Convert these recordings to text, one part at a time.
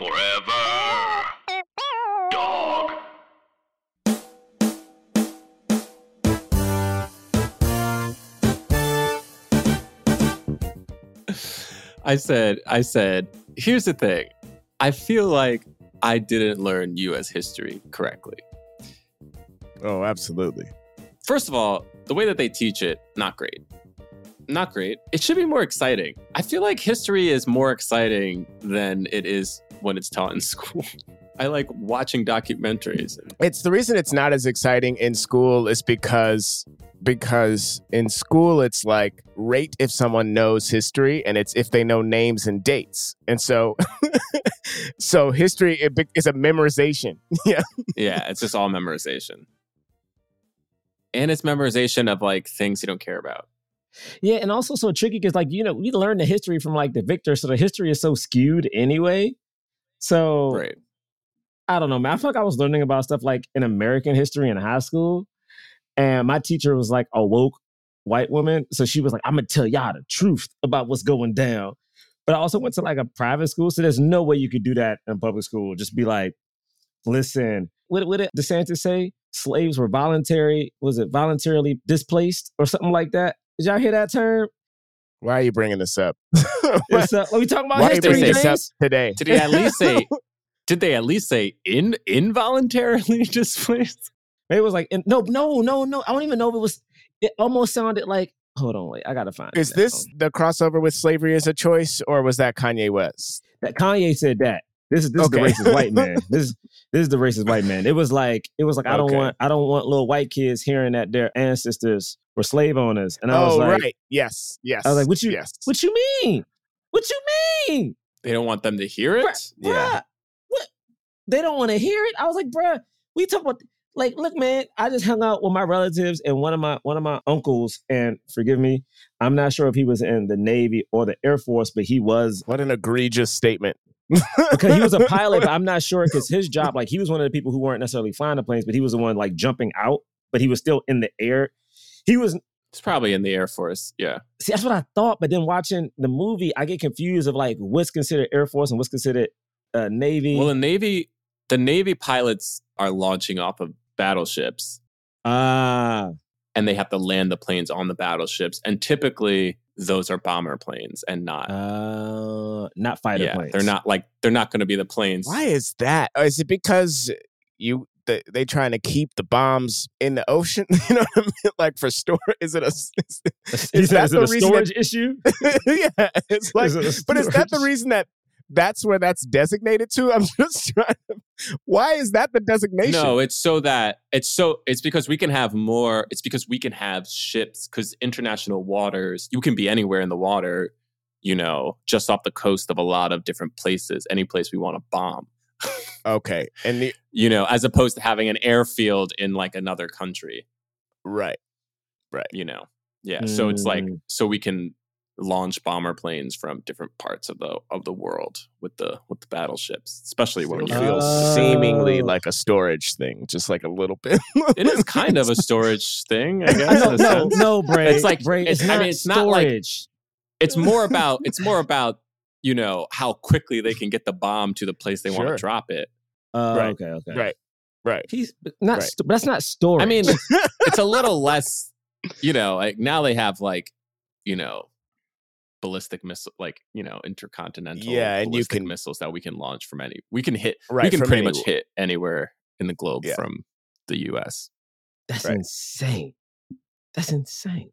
Forever. Dog. I said, I said, here's the thing. I feel like I didn't learn US history correctly. Oh, absolutely. First of all, the way that they teach it, not great. Not great. It should be more exciting. I feel like history is more exciting than it is when it's taught in school. I like watching documentaries. It's the reason it's not as exciting in school is because because in school it's like rate if someone knows history and it's if they know names and dates. And so so history it, is a memorization. yeah. yeah, it's just all memorization. And it's memorization of like things you don't care about. Yeah, and also so tricky because like you know we learn the history from like the victor, so the history is so skewed anyway. So Right. I don't know, man. I feel like I was learning about stuff like in American history in high school, and my teacher was like a woke white woman, so she was like, "I'm gonna tell y'all the truth about what's going down." But I also went to like a private school, so there's no way you could do that in public school. Just be like, "Listen, what what did DeSantis say? Slaves were voluntary. Was it voluntarily displaced or something like that? Did y'all hear that term? Why are you bringing this up? What's up? Uh, are we talking about Why history, bringing this up James? today? Did they at least say did they at least say in involuntarily displaced? Maybe it was like in- no, no, no, no. I don't even know if it was. It almost sounded like. Hold on, wait. I gotta find. Is it now. this the crossover with slavery as a choice or was that Kanye West? that Kanye said that? This is this Okay. is the racist white man. This this is the racist white man. It was like it was like I don't want I don't want little white kids hearing that their ancestors were slave owners. And I was oh, like, right. Yes. Yes. I was like, what you Yes. what you mean? What you mean? They don't want them to hear it. Bruh, Yeah. bruh, what? They don't want to hear it. I was like, bruh, we talk about like, look, man. I just hung out with my relatives and one of my one of my uncles, and forgive me, I'm not sure if he was in the Navy or the Air Force, but he was What an egregious statement. Because he was a pilot. but I'm not sure because his job, like, he was one of the people who weren't necessarily flying the planes, but he was the one like jumping out, but he was still in the air. He was It's probably in the Air Force. Yeah. see that's what I thought, but then watching the movie, I get confused of like what's considered Air Force and what's considered uh, Navy. Well, the Navy the Navy pilots are launching off of battleships Ah, and they have to land the planes on the battleships. And typically those are bomber planes and not uh, not fighter yeah, planes. they're not like they're not going to be the planes. Why is that? Oh, Is it because you they, they trying to keep the bombs in the ocean? You know what I mean? Like for store? Is it a? Is, Is, is that that is it the a reason storage issue? yeah, it's like. Is it But is that the reason that that's where that's designated to? I'm just trying to. Why is that the designation? No, it's so that it's so it's because we can have more. It's because we can have ships because international waters. You can be anywhere in the water, you know, just off the coast of a lot of different places. Any place we want to bomb, Okay, and the you know, as opposed to having an airfield in like another country. right. Right. You know, yeah. So it's like Mm. so we can launch bomber planes from different parts of the of the world with the with the battleships, especially when it you're feels seemingly Oh. like a storage thing, just like a little bit. it is kind of a storage thing, I guess. no, no, no, Bray. It's like- Bray, it's, it's- I not mean, it's not like- it's more about it's more about you know how quickly they can get the bomb to the place they want to drop it Uh, Right, Okay, okay. right, right. He's not. Right. sto- but that's not storage. i mean it's a little less you know like now they have like you know ballistic missile like you know intercontinental Yeah, and you ballistic can- missiles that we can launch from any we can hit Right, we can pretty any- much hit anywhere in the globe Yeah. from the us that's right. insane. That's insane.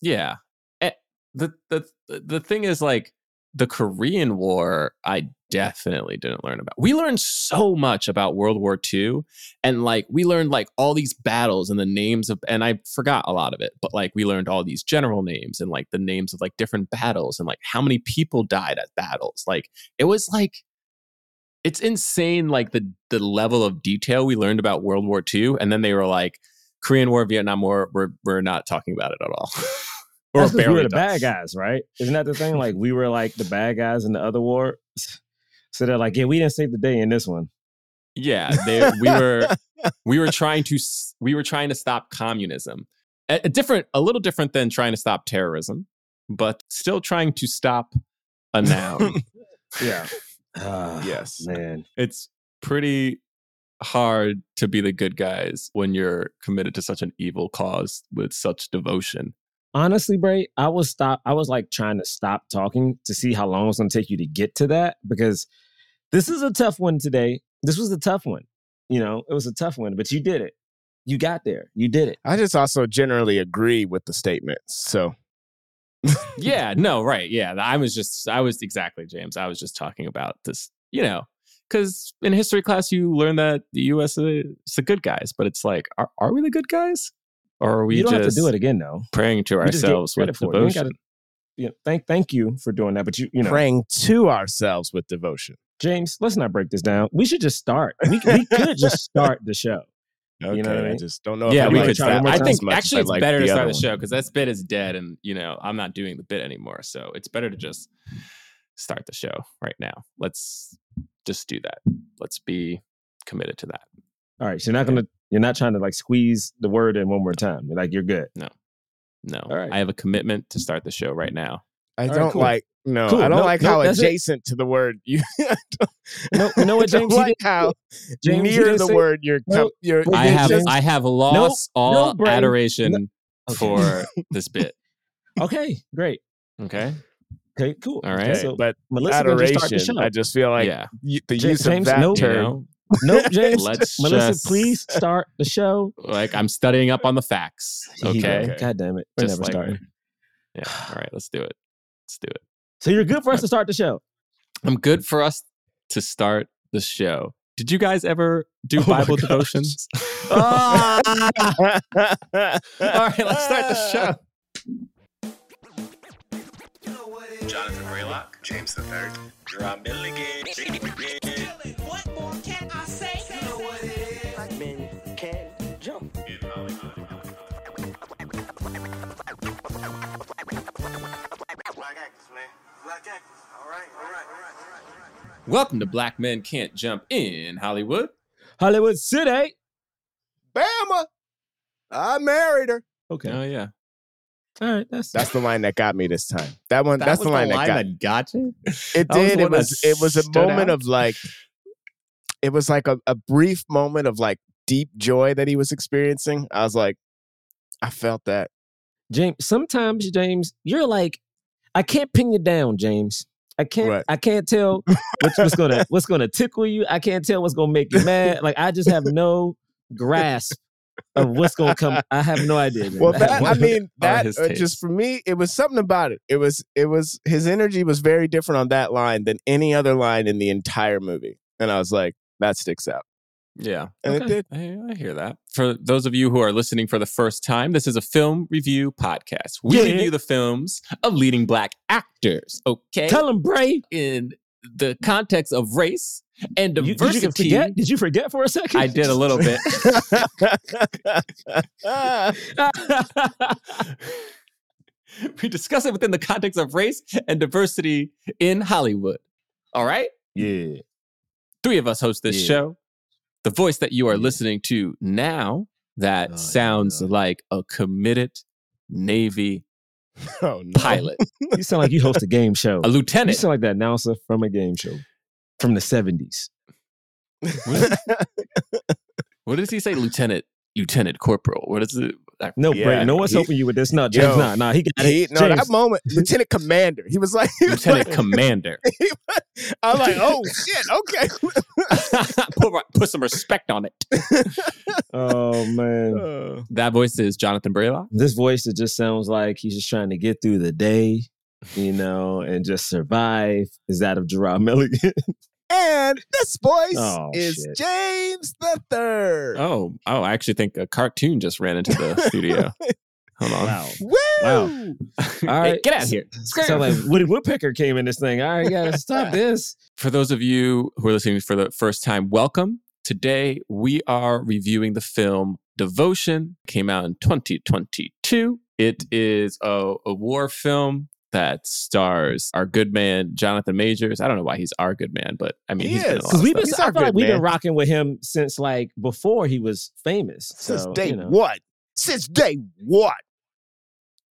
Yeah. Eh, The the the thing is like the Korean War I definitely didn't learn about. We learned so much about World War II and like we learned like all these battles and the names of and I forgot a lot of it, but like we learned all these general names and like the names of like different battles and like how many people died at battles. Like it was like it's insane like the the level of detail we learned about World War II and then they were like Korean War, Vietnam War, we're we're not talking about it at all. or we were the bad guys, right? Isn't that the thing? Like we were like the bad guys in the other war. So they're like, yeah, we didn't save the day in this one. Yeah, they, we were we were trying to we were trying to stop communism. A, a different, a little different than trying to stop terrorism, but still trying to stop a noun. Yeah. Ah, Yes. man. It's pretty hard to be the good guys when you're committed to such an evil cause with such devotion. Honestly, Bray, I was stop. I was like trying to stop talking to see how long it's going to take you to get to that because this is a tough one today. This was a tough one. You know, it was a tough one, but you did it. You got there. You did it. I just also generally agree with the statements. So yeah, no, right. Yeah. I was just, I was exactly, James. I was just talking about this, you know, because in history class, you learn that the US is the good guys, but it's like, are, are we the good guys? Or are we you don't just have to do it again, though. praying to You ourselves with for it. You devotion? gotta- You know, thank thank you for doing that. But you you know, praying to ourselves with devotion. James, let's not break this down. We should just start. We, we could just start the show. Okay, You know what I I just don't know. Yeah, I we like could. try that I think actually it's like better to start other the show because that bit is dead, and you know I'm not doing the bit anymore. So it's better to just start the show right now. Let's just do that. Let's be committed to that. All right. So you're not gonna you're not trying to like squeeze the word in one more time. You're like you're good. No, All right. I have a commitment to start the show right now. I All right, don't cool. like no. Cool. I don't Nope, like nope, how that's it. adjacent to the word you. No, you know what, I James? don't like how James, near didn't the say- word you're. com- Nope. you're I have James- I have lost all no, Bray. adoration Okay. for this bit. Okay, great. Okay, Okay, cool. All right. okay, So but Melissa gonna just start the adoration. show. I just feel like yeah. y- the Ja- use of James, that nope. You term. Know, Nope, James. Let's Melissa, just- please start the show. like I'm studying up on the facts. Here you. Okay, God damn it. We're Just never like- starting. yeah. All right, let's do it. Let's do it. So you're good for us to start the show. I'm good for us to start the show. Did you guys ever do Oh Bible devotions? Ah! All right, let's start the show. Jonathan Braylock, James the Third, Drum Milligan. All right, all right, all right, all right, all right. Welcome to Black Men Can't Jump in Hollywood. Hollywood City. Bama, I married her. Okay. Oh yeah, All right. That's That's the line that got me this time. That one. that's the line, that got. got you. It That was did. It was. It was a moment out? of like. It was like a, a brief moment of like deep joy that he was experiencing. I was like, I felt that. James. Sometimes, James, you're like, I can't pin you down, James. I can't. What? I can't tell what's, what's gonna what's gonna tickle you. I can't tell what's gonna make you mad. Like I just have no grasp of what's gonna come. I have no idea. man. Well, I that I mean, that uh, just for me, it was something about it. It was. It was his energy was very different on that line than any other line in the entire movie, and I was like, that sticks out, Yeah, and Okay. it did. I, I hear that. For those of you who are listening for the first time, this is a film review podcast. We Yeah. review the films of leading black actors. Okay, Tell him, Bray. in the context of race and You, did you forget? Did you forget for a second? I did a little bit. we discuss it within the context of race and diversity in Hollywood. All right? yeah. Three of us host this Yeah. show. The voice that you are listening to now that Oh, sounds yeah. like a committed Navy oh no! pilot, You sound like you host a game show. a lieutenant. You sound like that announcer from a game show from the 70s. What does he say? Lieutenant, Lieutenant Corporal. What is it? I- No, Yeah, Bray, no one's he- helping you with this. No, James, Yo, nah, nah, he got He, it. no, James, that moment, Lieutenant Commander. He was like, he was Lieutenant like- Commander. was- I'm like, oh shit, okay. put, put some respect on it. oh man. Uh, That voice is Jonathan Braylock. This voice that just sounds like he's just trying to get through the day, you know, and just survive is that of Jerah Milligan. And this voice Oh, is shit. James the Third. Oh, oh, I actually think a cartoon just ran into the studio. Hold on. Woo! Wow. All Hey, get out of here. Sound like Woody Woodpecker came in this thing. All right, you gotta stop this. For those of you who are listening for the first time, welcome. Today we are reviewing the film Devotion. Came out in 2022. It is a, a war film that stars our good man Jonathan Majors. I don't know why he's our good man, but I mean He he's been is. Because we've been. He's our I feel like we've been rocking with him since like before he was famous. Since So, day you know. one. Since day one.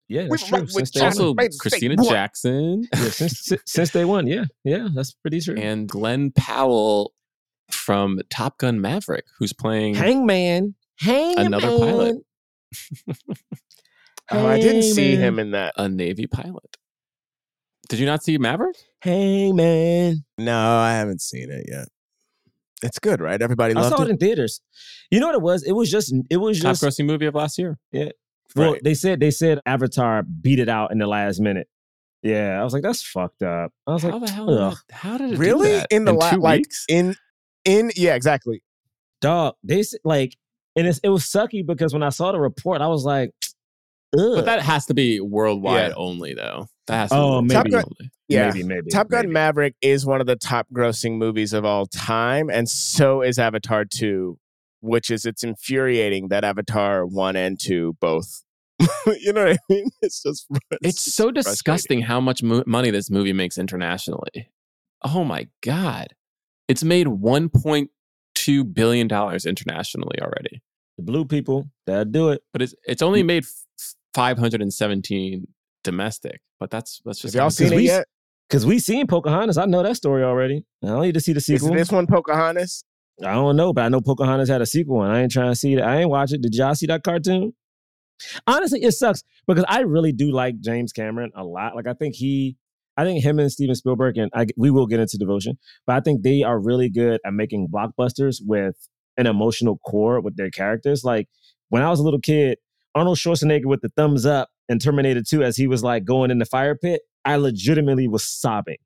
Yeah, that's We true. Since day China. one. Also, Christina Jackson Yeah, since, since day one. Yeah, yeah, that's pretty true. and Glen Powell from Top Gun Maverick, who's playing. Hangman, Hangman. Another pilot. Oh, I didn't see him in that. a Navy pilot. Did you not see Maverick? Hey man. No, I haven't seen it yet. It's good, right? Everybody I loved saw it. it in theaters. You know what it was? It was just. It was Top just. grossing movie of last year. Yeah. Well, Right. they said they said Avatar beat it out in the last minute. Yeah, I was like, that's fucked up. I was like, How the hell? Did ugh. it, how did it do really that? in the la- two like weeks? in in yeah exactly. dog. They s- like, and it's, it was sucky because when I saw the report, I was like, ugh. But that has to be worldwide Yeah. only, though. That has to Oh, be maybe. worldwide Top. Yeah. maybe, maybe. Top Gun maybe. Maverick is one of the top grossing movies of all time, and so is Avatar 2, which is it's infuriating that Avatar 1 and 2 both. you know what I mean? It's just It's so disgusting how much mo- money this movie makes internationally. Oh my god, it's made 1.2 billion dollars internationally already, The blue people that do it. but it's it's only made 517 domestic. But that's that's just y'all seen it we- yet? Because we seen Pocahontas. I know that story already. I don't need to see the Is sequel. this one Pocahontas? I don't know, but I know Pocahontas had a sequel, and I ain't trying to see it. I ain't watch it. Did y'all see that cartoon? Honestly, it sucks because I really do like James Cameron a lot. Like I think he, I think him and Steven Spielberg, and I, we will get into devotion, but I think they are really good at making blockbusters with an emotional core with their characters. Like when I was a little kid, Arnold Schwarzenegger with the thumbs up in Terminator 2 as he was like going in the fire pit, I legitimately was sobbing.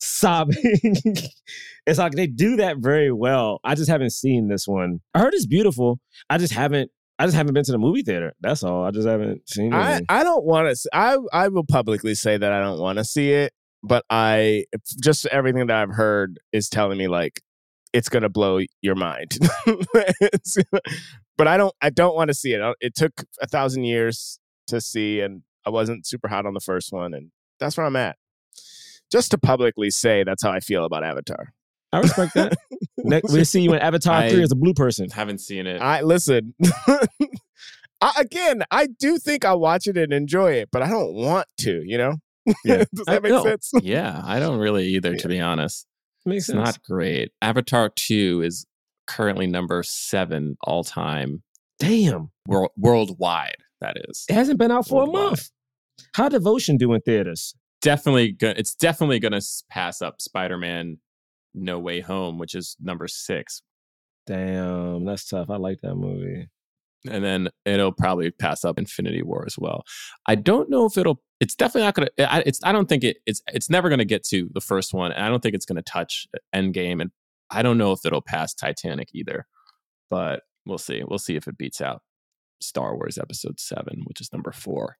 Sobbing. it's like they do that very well. I just haven't seen this one. I heard it's beautiful. I just haven't I just haven't been to the movie theater. That's all. I just haven't seen it. I don't want to. I I will publicly say that I don't want to see it, but I just everything that I've heard is telling me like it's gonna blow your mind. But I don't. I don't want to see it. It took a thousand years to see, and I wasn't super hot on the first one, and that's where I'm at. Just to publicly say that's how I feel about Avatar. I respect that. Next, we'll see you in Avatar I- 3 as a blue person. haven't seen it. I listen. I, again, I do think I'll watch it and enjoy it, but I don't want to. You know? Yeah. Does I- that make no. sense? yeah, I don't really either, to be honest. Makes It's not great. Avatar 2 is currently number seven all time Damn. world, worldwide. That is It hasn't been out for a month. How devotion do in theaters? definitely go- it's definitely going to pass up Spider-Man No Way Home, which is number six, Damn, that's tough. I like that movie. and then it'll probably pass up Infinity War as well. I don't know if it'll. It's definitely not going to. I, It's. I don't think it. It's. It's never going to get to the first one, and I don't think it's going to touch uh, Endgame, and I don't know if it'll pass Titanic either. But we'll see. We'll see if it beats out Star Wars Episode Seven, which is number four,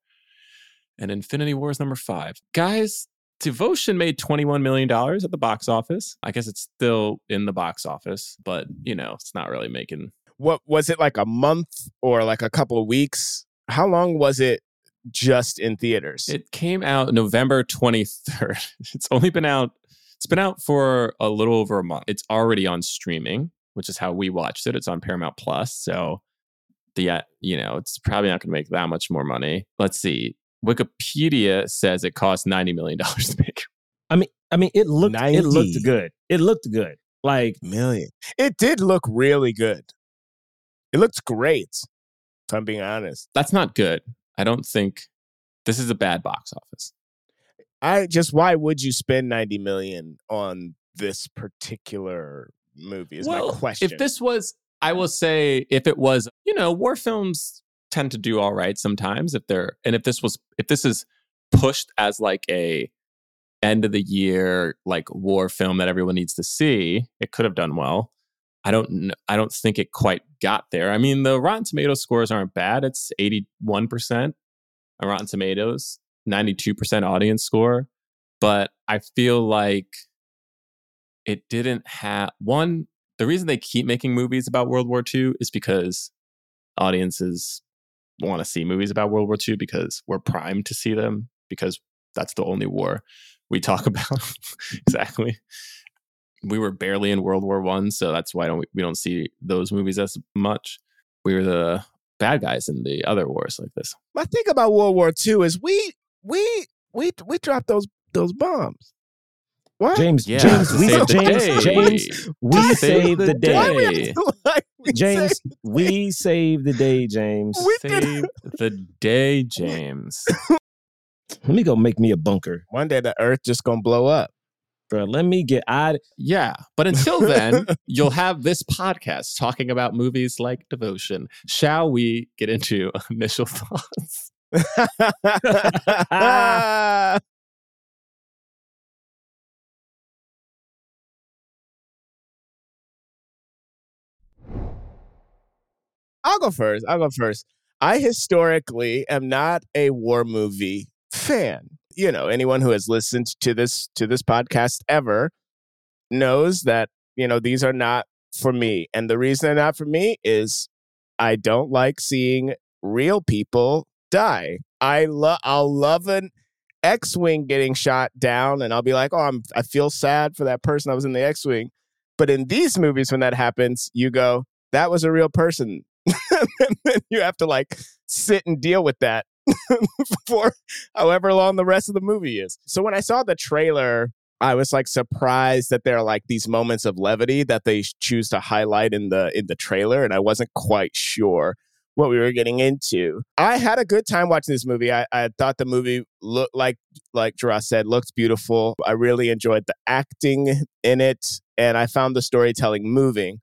and Infinity War is number five. Guys, Devotion made $21 million at the box office. I guess it's still in the box office, but you know, it's not really making What was it like a month or like a couple of weeks? How long was it just in theaters? It came out November 23rd. It's only been out it's been out for a little over a month. It's already on streaming, which is how we watched it. It's on Paramount Plus, so the uh, you know, it's probably not going to make that much more money. Let's see. Wikipedia says it cost 90 million dollars to make. I mean, I mean, it looked it looked good. It looked good. Like million. It did look really good. It looked great. If I'm being honest. That's not good. I don't think this is a bad box office. I just why would you spend 90 million on this particular movie is my question. If this was, I will say, if it was, you know, war films tend to do all right sometimes. If they're, and if this was, if this is pushed as like a end of the year like war film that everyone needs to see, it could have done well. I don't, I don't think it quite got there. I mean, the Rotten Tomatoes scores aren't bad. It's eighty-one percent on Rotten Tomatoes, ninety-two percent audience score, but I feel like it didn't have one the reason they keep making movies about world war ii is because audiences want to see movies about world war ii because we're primed to see them because that's the only war we talk about exactly we were barely in world war one so that's why don't we, we don't see those movies as much we were the bad guys in the other wars like this. My thing about World War II is we we we we dropped those those bombs. What? James, Yeah, James, we, save the James, day. James, we To saved the day. Why we have to, like, James, say- we saved the day, James. We can- Save the day, James. Let me go make me a bunker, one day the Earth just gonna blow up. bro. Let me get I Yeah. But until then, you'll have this podcast talking about movies like Devotion. Shall we get into initial thoughts? I'll go first. I'll go first. I historically am not a war movie fan. You know, anyone who has listened to this to this podcast ever knows that, you know, these are not for me. And the reason they're not for me is I don't like seeing real people die. I love I'll love an X-wing getting shot down and I'll be like, "Oh, I'm I feel sad for that person that was in the X-wing." But in these movies when that happens, you go, "That was a real person." And then you have to like sit and deal with that for however long the rest of the movie is. So when I saw the trailer, I was like surprised that there are like these moments of levity that they choose to highlight in the in the trailer, and I wasn't quite sure what we were getting into. I had a good time watching this movie. I, I thought the movie looked like like Jerah said, looked beautiful. I really enjoyed the acting in it, and I found the storytelling moving.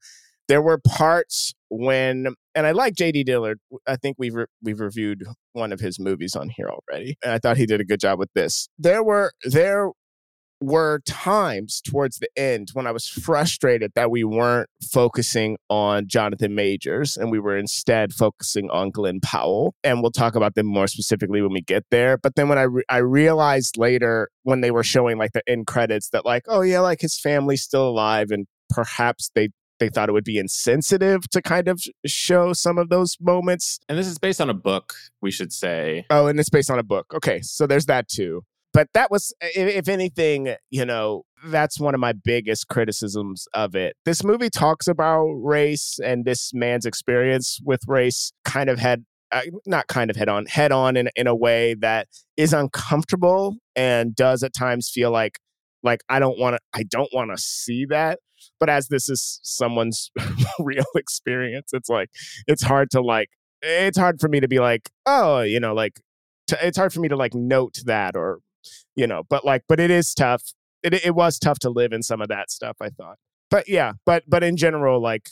There were parts when, and I like J.D. Dillard. I think we've re- we've reviewed one of his movies on here already, and I thought he did a good job with this. There were there were times towards the end when I was frustrated that we weren't focusing on Jonathan Majors and we were instead focusing on Glen Powell. And we'll talk about them more specifically when we get there. But then when I re- I realized later when they were showing like the end credits that like oh yeah like his family's still alive and perhaps they they thought it would be insensitive to kind of show some of those moments. And this is based on a book, we should say. Oh, and it's based on a book. Okay, so there's that too. But that was, if anything, you know, that's one of my biggest criticisms of it. This movie talks about race and this man's experience with race kind of had, uh, not kind of head on, head on in, in a way that is uncomfortable and does at times feel like, like I don't want to, I don't want to see that. But as this is someone's real experience, it's like, it's hard to like, it's hard for me to be like, oh, you know, like, to, it's hard for me to like note that or you know but like but it is tough it, it was tough to live in some of that stuff i thought but yeah but but in general like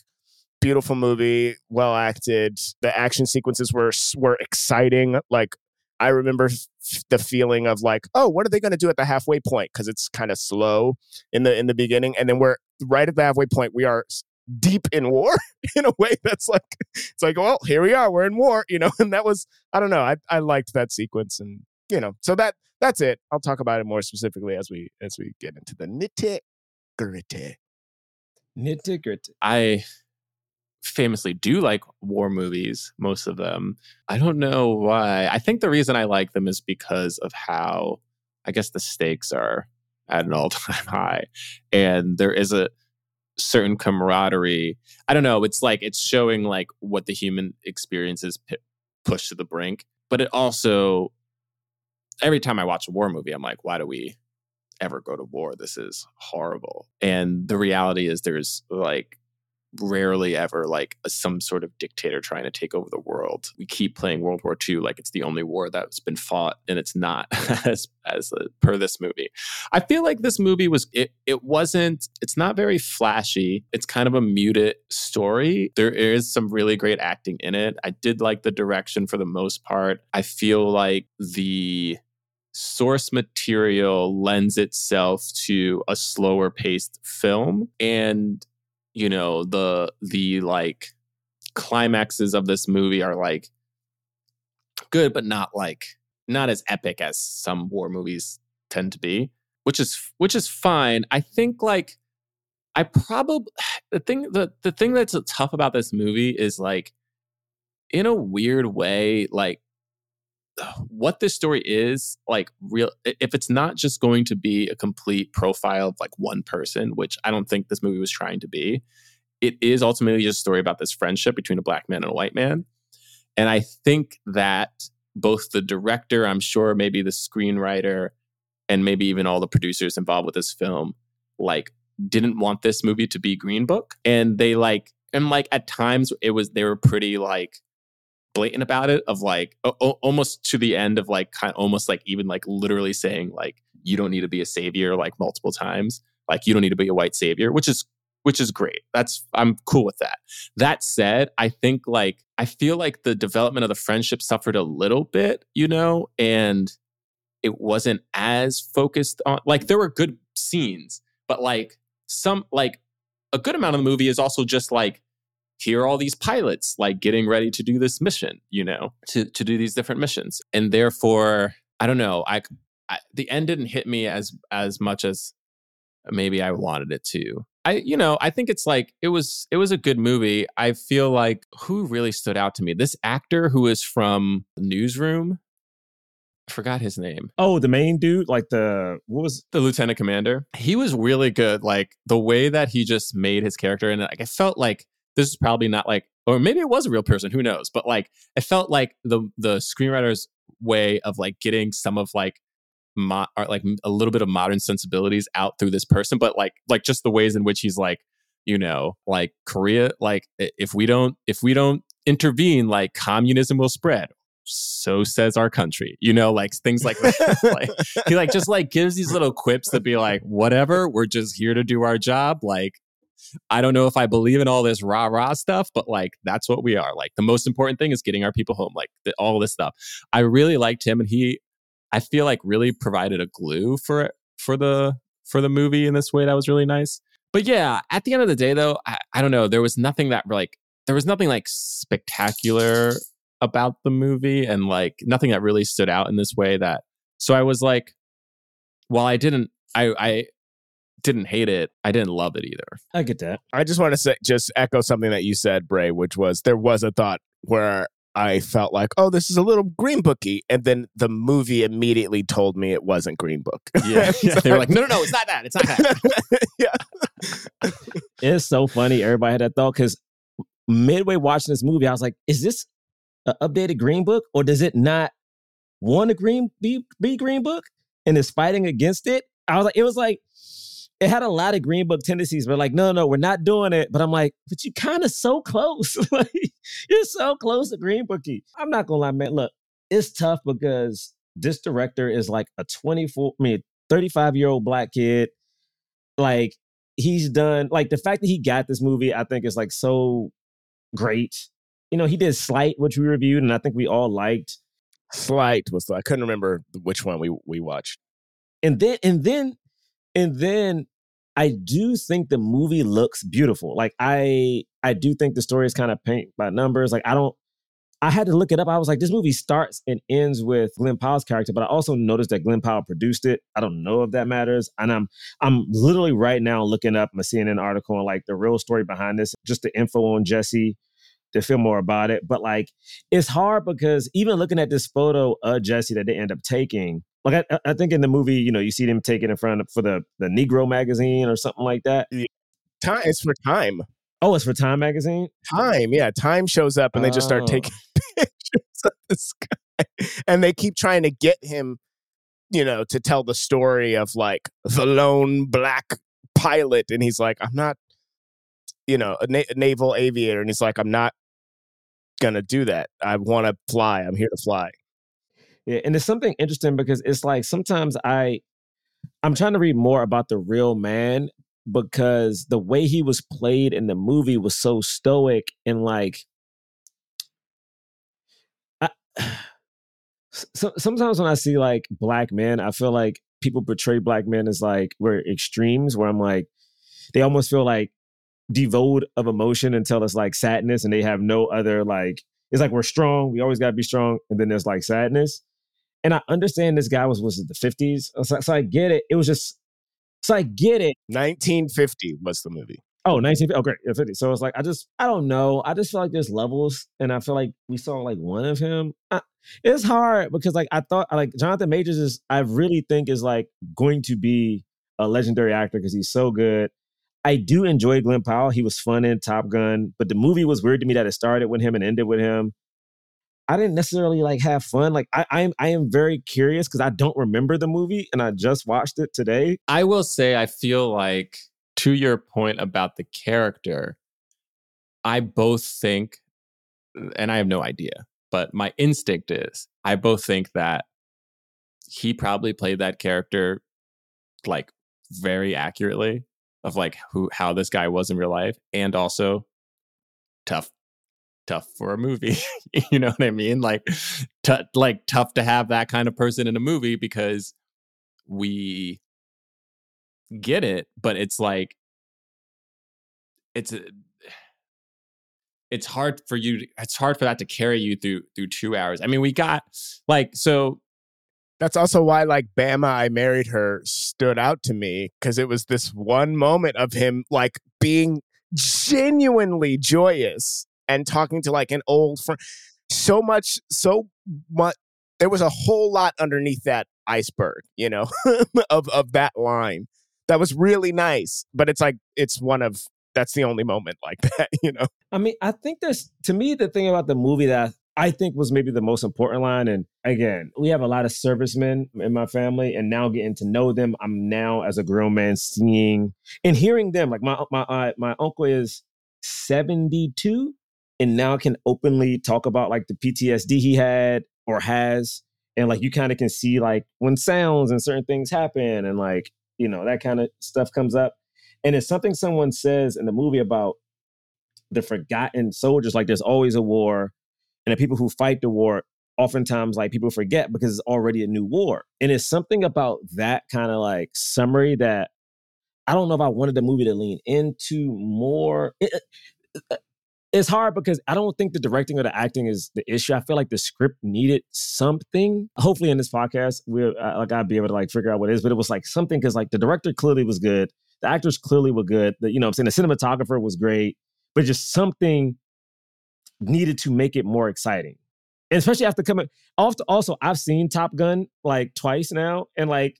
beautiful movie well acted the action sequences were were exciting like i remember f- the feeling of like oh what are they going to do at the halfway point? Because it's kind of slow in the in the beginning and then we're right at the halfway point we are deep in war in a way that's like it's like well here we are we're in war you know and that was i don't know i, I liked that sequence and you know so that that's it. I'll talk about it more specifically as we as we get into the nitty gritty nitty gritty. I famously do like war movies, most of them. I don't know why. I think the reason I like them is because of how, I guess, the stakes are at an all time high. And there is a certain camaraderie. I don't know. It's like, it's showing like what the human experience is p- pushed to the brink. But it also, every time I watch a war movie, I'm like, why do we ever go to war? This is horrible. And the reality is, there's like, rarely ever like some sort of dictator trying to take over the world. We keep playing World War II like it's the only war that's been fought, and it's not as as uh, per this movie. I feel like this movie was it. It wasn't. It's not very flashy. It's kind of a muted story. There is some really great acting in it. I did like the direction for the most part. I feel like the source material lends itself to a slower paced film and you know the the like climaxes of this movie are like good but not like not as epic as some war movies tend to be which is which is fine. I think like i probably the thing the, the thing that's tough about this movie is like in a weird way like what this story is like real if it's not just going to be a complete profile of like one person which i don't think this movie was trying to be it is ultimately just a story about this friendship between a black man and a white man And I think that both the director, I'm sure maybe the screenwriter, and maybe even all the producers involved with this film, like didn't want this movie to be Green Book. And they like, and like at times it was, they were pretty like blatant about it of like o- almost to the end of like kind of almost like even like literally saying like you don't need to be a savior like multiple times. Like you don't need to be a white savior which is which is great. That's i'm cool with that. That said i think like i feel like the development of the friendship suffered a little bit you know and it wasn't as focused on like there were good scenes but like some like a good amount of the movie is also just like here are all these pilots like getting ready to do this mission you know to to do these different missions. And therefore i don't know i, I the end didn't hit me as as much as maybe i wanted it to. I you know i think it's like it was it was a good movie. I feel like who really stood out to me? This actor who is from newsroom? I forgot his name. Oh, the main dude, like the what was the lieutenant commander? He was really good like the way that he just made his character and like i felt like this is probably not like or maybe it was a real person who knows but like it felt like the the screenwriter's way of like getting some of like mo- or like a little bit of modern sensibilities out through this person but like like just the ways in which he's like you know like korea like if we don't if we don't intervene like communism will spread. So says our country you know like things like that. Like he like just like gives these little quips that be like whatever we're just here to do our job like i don't know if i believe in all this rah rah stuff but like that's what we are. Like the most important thing is getting our people home like the, all this stuff. I really liked him and he i feel like really provided a glue for it for the for the movie in this way that was really nice. But yeah at the end of the day though i, I don't know. There was nothing that like there was nothing like spectacular about the movie and like nothing that really stood out in this way that so i was like while i didn't i i didn't hate it i didn't love it either I get that. I just want to say, just echo something that you said, Bray, which was there was a thought where I felt like, oh, this is a little Green Booky, and then the movie immediately told me it wasn't Green Book. yeah, they were like no no no it's not that it's not that yeah, It's so funny. Everybody had that thought because midway watching this movie, I was like, is this an updated Green Book or does it not want a green be, be Green Book and is fighting against it? I was like, it was like it had a lot of Green Book tendencies, but like, no, no, we're not doing it. But I'm like, but you kind of so close. like, you're so close to Green Bookie. I'm not gonna lie, man. Look, it's tough because this director is like a 24, I mean, 35 year old black kid. Like, he's done like the fact that he got this movie, I think is like so great. You know, he did Sleight, which we reviewed, and I think we all liked. Sleight was I couldn't remember which one we we watched. And then and then and then I do think the movie looks beautiful. Like I I do think the story is kind of paint by numbers. Like I don't I had to look it up. I was like, this movie starts and ends with Glen Powell's character, but I also noticed that Glen Powell produced it. I don't know if that matters. And I'm I'm literally right now looking up a CNN article and like the real story behind this, just the info on Jesse to feel more about it. But like it's hard because even looking at this photo of Jesse that they end up taking, like I, I think in the movie, you know, you see them take it in front of for the the Negro magazine or something like that. Time it's for time. Oh, it's for Time magazine. Time, yeah. Time shows up and they just start Oh. taking pictures of this guy, and they keep trying to get him, you know, to tell the story of like the lone black pilot, and he's like, I'm not, you know, a, na- a naval aviator, and he's like, I'm not gonna do that. I want to fly. I'm here to fly. Yeah, and it's something interesting because it's like sometimes I I'm trying to read more about the real man because the way he was played in the movie was so stoic and like I, so, sometimes when I see like black men, I feel like people portray black men as like we're extremes where I'm like they almost feel like devoid of emotion until it's like sadness and they have no other like it's like we're strong, we always gotta be strong, and then there's like sadness. And I understand this guy was was it the 50s? So, so I get it. It was just so I get it. 1950 was the movie. Oh, 1950. oh great. Yeah, 50. So it's like I just I don't know. I just feel like there's levels and I feel like we saw like one of him. I, it's hard because like I thought like Jonathan Majors is I really think is like going to be a legendary actor because he's so good. I do enjoy Glen Powell. He was fun in Top Gun, but the movie was weird to me that it started with him and ended with him. I didn't necessarily like have fun. Like I, I am I am very curious because I don't remember the movie and I just watched it today. I will say, I feel like to your point about the character, I both think, and I have no idea, but my instinct is I both think that he probably played that character like very accurately of like who how this guy was in real life and also tough tough for a movie you know what i mean? Like t- like tough to have that kind of person in a movie because we get it but it's like it's a, it's hard for you to- it's hard for that to carry you through through 2 hours. I mean we got like so That's also why, like, Bama, I married her stood out to me because it was this one moment of him, like, being genuinely joyous and talking to, like, an old friend. So much, so much. There was a whole lot underneath that iceberg, you know, of, of that line that was really nice. But it's like, it's one of, that's the only moment like that, you know? I mean, I think there's to me the thing about the movie that I think was maybe the most important line. And again, we have a lot of servicemen in my family, and now getting to know them, I'm now as a grown man seeing and hearing them. Like my my uh, my uncle is 72 and now can openly talk about like the PTSD he had or has. And like you kind of can see like when sounds and certain things happen and like, you know, that kind of stuff comes up. And it's something someone says in the movie about the forgotten soldiers. Like there's always a war, and the people who fight the war, oftentimes like people forget because it's already a new war. And it's something about that kind of like summary that I don't know if I wanted the movie to lean into more. It, it- it's hard because I don't think the directing or the acting is the issue. I feel like the script needed something. Hopefully, in this podcast, we're uh, like I'd be able to like figure out what it is. But it was like something because like the director clearly was good, the actors clearly were good. The, you know, I'm saying the cinematographer was great, but just something needed to make it more exciting. And especially after coming off. Also, I've seen Top Gun like twice now, and like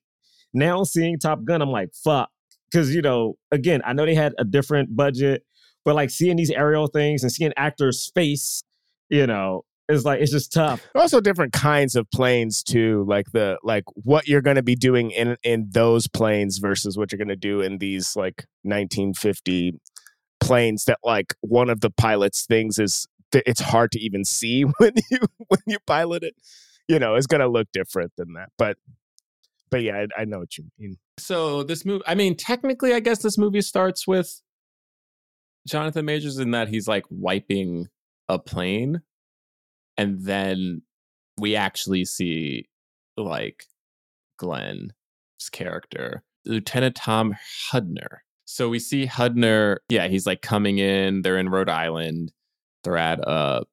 now seeing Top Gun, I'm like fuck because you know again i know they had a different budget but like seeing these aerial things and seeing actors face you know is like it's just tough. Also different kinds of planes too like the like what you're going to be doing in in those planes versus what you're going to do in these like 1950 planes that like one of the pilot's things is th- it's hard to even see when you when you pilot it. You know it's going to look different than that but but yeah I, I know what you mean. So this movie, I mean, technically, I guess this movie starts with Jonathan Majors in that he's like wiping a plane, and then we actually see like Glenn's character, Lieutenant Tom Hudner. So we see Hudner, yeah, he's like coming in. They're in Rhode Island. They're at a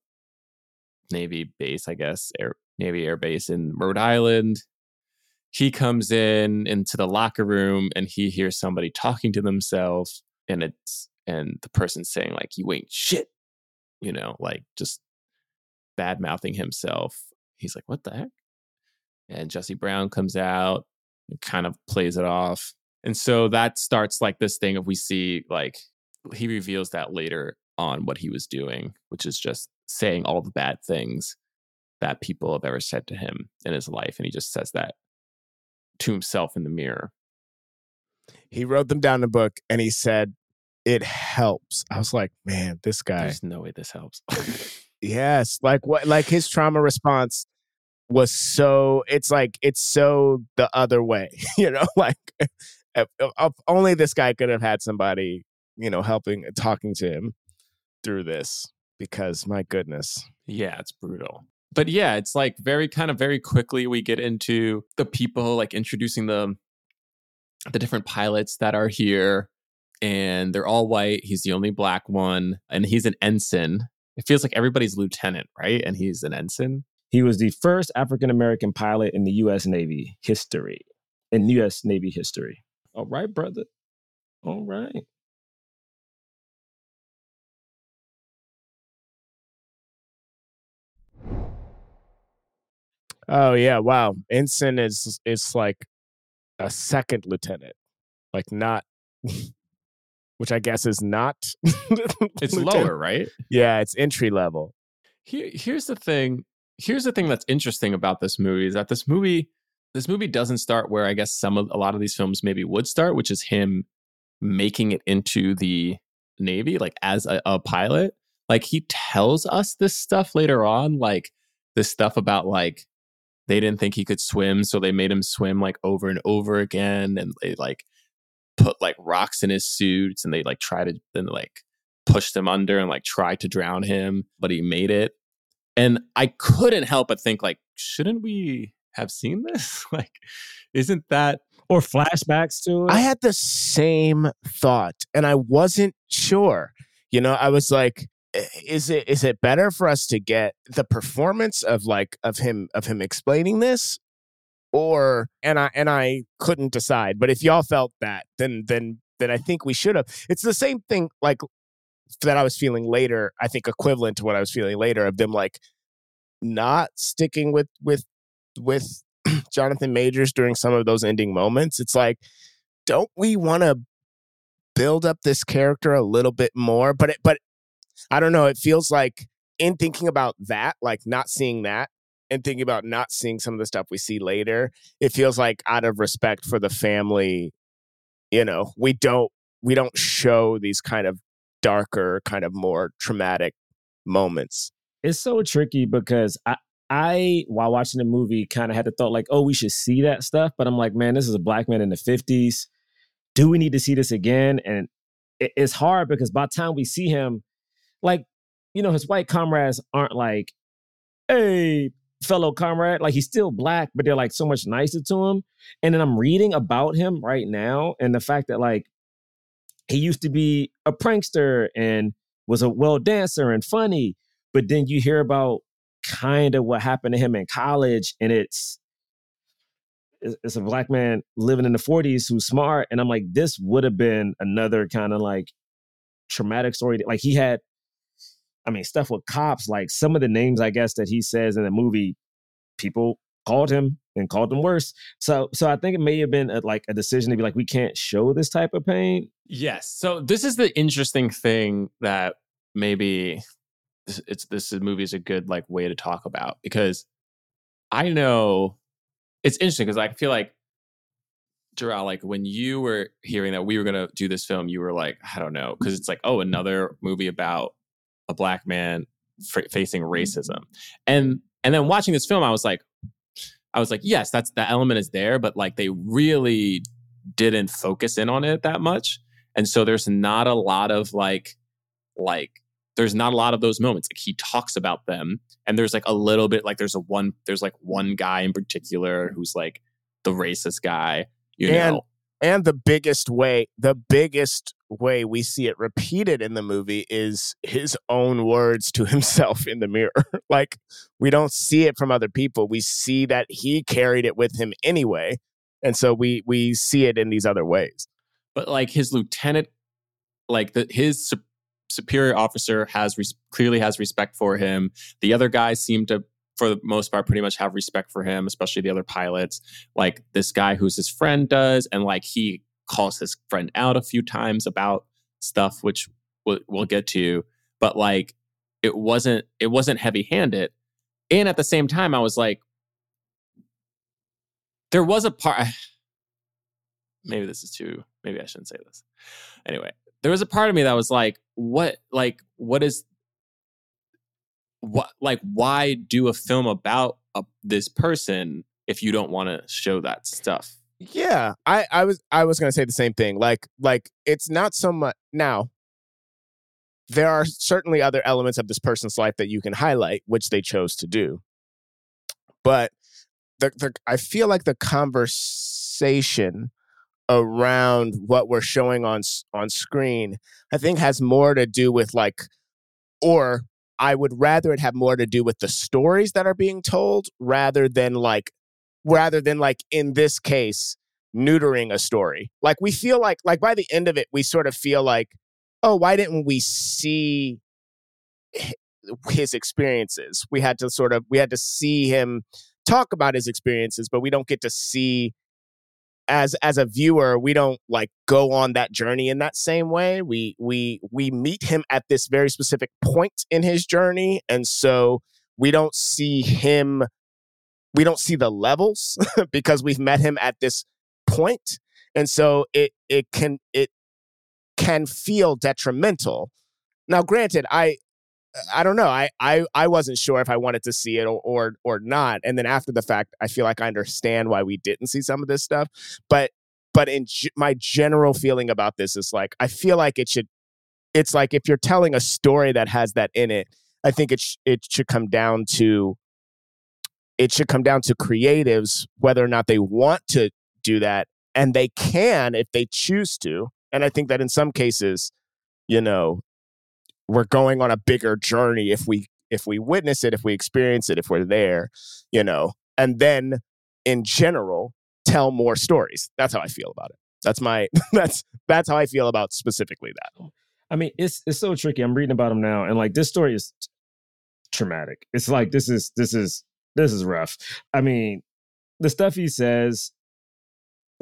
Navy base, I guess, Air Navy Air Base in Rhode Island he comes in into the locker room and he hears somebody talking to themselves and it's and the person saying like you ain't shit you know like just bad mouthing himself he's like what the heck and jesse brown comes out and kind of plays it off and so that starts like this thing of we see like he reveals that later on what he was doing which is just saying all the bad things that people have ever said to him in his life and he just says that to himself in the mirror. he wrote them down in a book and he said it helps i was like man this guy There's no way this helps. Yes, like what like his trauma response was so it's like it's so the other way, you know, like if, if only this guy could have had somebody, you know, helping talking to him through this because my goodness. yeah, it's brutal. But yeah, it's like very kind of very quickly we get into the people like introducing the the different pilots that are here and they're all white. He's the only black one and he's an ensign. It feels like everybody's lieutenant, right? And he's an ensign. he was the first african american pilot in the u.s navy history in u.s navy history all right brother all right Oh yeah, wow. Ensign is is like a second lieutenant. Like not which I guess is not It's lower, right? Yeah, it's entry level. Here, here's the thing. here's the thing that's interesting about this movie is that this movie this movie doesn't start where I guess some of a lot of these films maybe would start, which is him making it into the Navy, like as a, a pilot. Like he tells us this stuff later on, like this stuff about like they didn't think he could swim, so they made him swim like over and over again, and they like put like rocks in his suits, and they like try to then like pushed him under and like tried to drown him, but he made it. And I couldn't help but think like, shouldn't we have seen this? like, isn't that Or flashbacks to it. I had the same thought and I wasn't sure. You know, I was like is it is it better for us to get the performance of like of him of him explaining this or and I and I couldn't decide. But if y'all felt that, then then then I think we should have. It's the same thing like that I was feeling later, I think equivalent to what I was feeling later of them like not sticking with with with Jonathan Majors during some of those ending moments. It's like don't we want to build up this character a little bit more but it, but i don't know it feels like in thinking about that like not seeing that and thinking about not seeing some of the stuff we see later it feels like out of respect for the family you know we don't we don't show these kind of darker kind of more traumatic moments it's so tricky because I I while watching the movie kind of had the thought like, oh, we should see that stuff, but I'm like, man, this is a black man in the 50s. Do we need to see this again? And it- it's hard because by the time we see him, like, you know, his white comrades aren't like, hey, fellow comrade, like he's still black, but they're like so much nicer to him. And then I'm reading about him right now and the fact that like he used to be a prankster and was a well dancer and funny but then you hear about kind of what happened to him in college and it's it's a black man living in the 40s who's smart and i'm like this would have been another kind of like traumatic story like he had i mean stuff with cops like some of the names i guess that he says in the movie people called him and called him worse. So so i think it may have been a, like a decision to be like we can't show this type of pain. Yes. So this is the interesting thing that maybe it's this movie is a good like way to talk about because I know it's interesting because I feel like Jerah, like when you were hearing that we were gonna do this film, you were like, I don't know, because it's like, oh, another movie about a black man f- facing mm-hmm. racism, and and then watching this film, I was like, I was like, yes, that's the element is there, but like they really didn't focus in on it that much. And so there's not a lot of like like there's not a lot of those moments. Like he talks about them and there's like a little bit like there's a one there's like one guy in particular who's like the racist guy you And- know and the biggest way the biggest way we see it repeated in the movie is his own words to himself in the mirror. Like we don't see it from other people. We see that he carried it with him anyway and so we we see it in these other ways. But like his lieutenant like the his su- superior officer has res- clearly has respect for him. The other guys seem to for the most part pretty much have respect for him especially the other pilots. Like this guy who's his friend does and like he calls his friend out a few times about stuff which we'll, we'll get to. But like it wasn't it wasn't heavy handed and at the same time i was like there was a part maybe this is too maybe i shouldn't say this. Anyway there was a part of me that was like what like what is what like why do a film about a, this person if you don't want to show that stuff? Yeah i i was i was to say the same thing like like it's not so much now there are certainly other elements of this person's life that you can highlight which they chose to do. But the, the i feel like the conversation around what we're showing on on screen i think has more to do with like or i would rather it have more to do with the stories that are being told rather than like rather than like in this case neutering a story. Like we feel like like by the end of it we sort of feel like oh why didn't we see his experiences? We had to sort of we had to see him talk about his experiences but we don't get to see as as a viewer we don't like go on that journey in that same way. We we we meet him at this very specific point in his journey and so we don't see him we don't see the levels because we've met him at this point and so it it can it can feel detrimental. Now granted i i don't know i i, I wasn't sure if i wanted to see it or, or or not and then after the fact i feel like i understand why we didn't see some of this stuff but but in g- my general feeling about this is like i feel like it should it's like if you're telling a story that has that in it i think it sh- it should come down to it should come down to creatives whether or not they want to do that and they can if they choose to and i think that in some cases you know we're going on a bigger journey if we if we witness it if we experience it if we're there you know and then in general tell more stories that's how i feel about it that's my that's that's how i feel about specifically that oh, I mean, it's it's so tricky. I'm reading about him now, and like this story is traumatic. It's like this is this is this is rough. I mean, the stuff he says,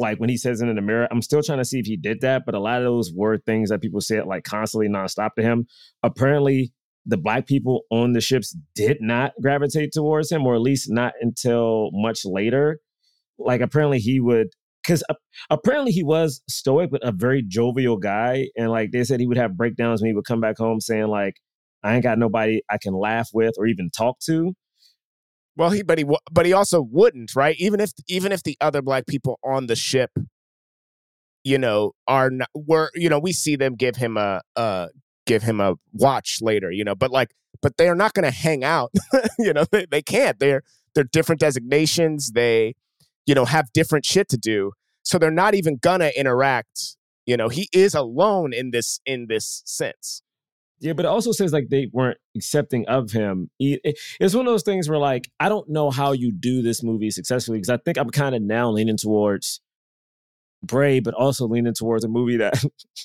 like when he says it in the mirror, I'm still trying to see if he did that, but a lot of those were things that people said like constantly nonstop to him. Apparently, the black people on the ships did not gravitate towards him, or at least not until much later. Like apparently he would because apparently he was stoic, but a very jovial guy. And like they said, he would have breakdowns when he would come back home saying like, "I ain't got nobody I can laugh with or even talk to." Well he but he but he also wouldn't right? Even if even if the other black people on the ship you know are not, were you know we see them give him a uh give him a watch later you know but like but they are not going to hang out you know they, they can't. They're they're different designations. They you know have different shit to do. So they're not even gonna interact you know he is alone in this in this sense Yeah, but it also says like they weren't accepting of him. It's one of those things where like I don't know how you do this movie successfully because I think I'm kind of now leaning towards Bray, but also leaning towards a movie that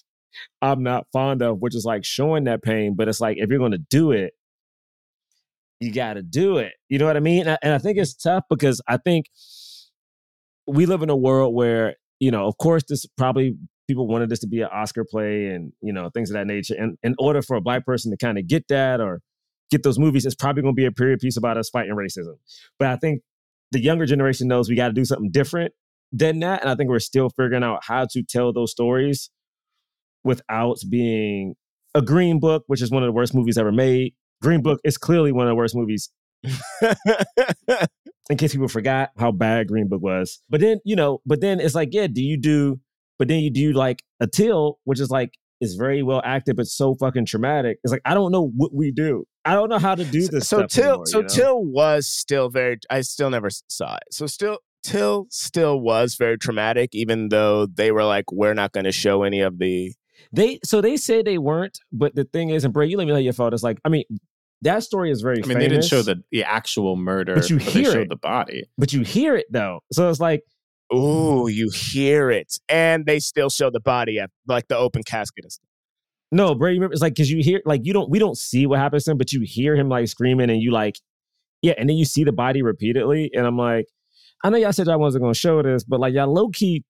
I'm not fond of, which is like showing that pain. But it's like if you're gonna do it, you got to do it. You know what I mean? And I, and I think it's tough because I think we live in a world where you know, of course, this probably people wanted this to be an Oscar play and you know things of that nature. And in order for a black person to kind of get that or get those movies, it's probably going to be a period piece about us fighting racism. But I think the younger generation knows we got to do something different than that, and I think we're still figuring out how to tell those stories without being a Green Book, which is one of the worst movies ever made. Green Book is clearly one of the worst movies in case people forgot how bad Green Book was. But then, you know, but then it's like, yeah, do you do, but then you do like a till, which is like, is very well acted, but so fucking traumatic. It's like, I don't know what we do. I don't know how to do this. so stuff till anymore, so you know? till was still very i still never saw it so still till still was very traumatic even though they were like we're not going to show any of the they, so they said they weren't, but the thing is, and Bray, you let me know your fault. It's like, I mean, that story is very I mean, they didn't show the, the actual murder, But you they hear showed it. the body. but you hear it though. So it's like, ooh you hear it. And they still show the body at like the open casket and stuff. No, bro, you remember it's like because you hear like you don't we don't see what happens to him, but you hear him like screaming and you like, yeah, and then you see the body repeatedly, and I'm like, I know y'all said y'all wasn't gonna show this, but like y'all low key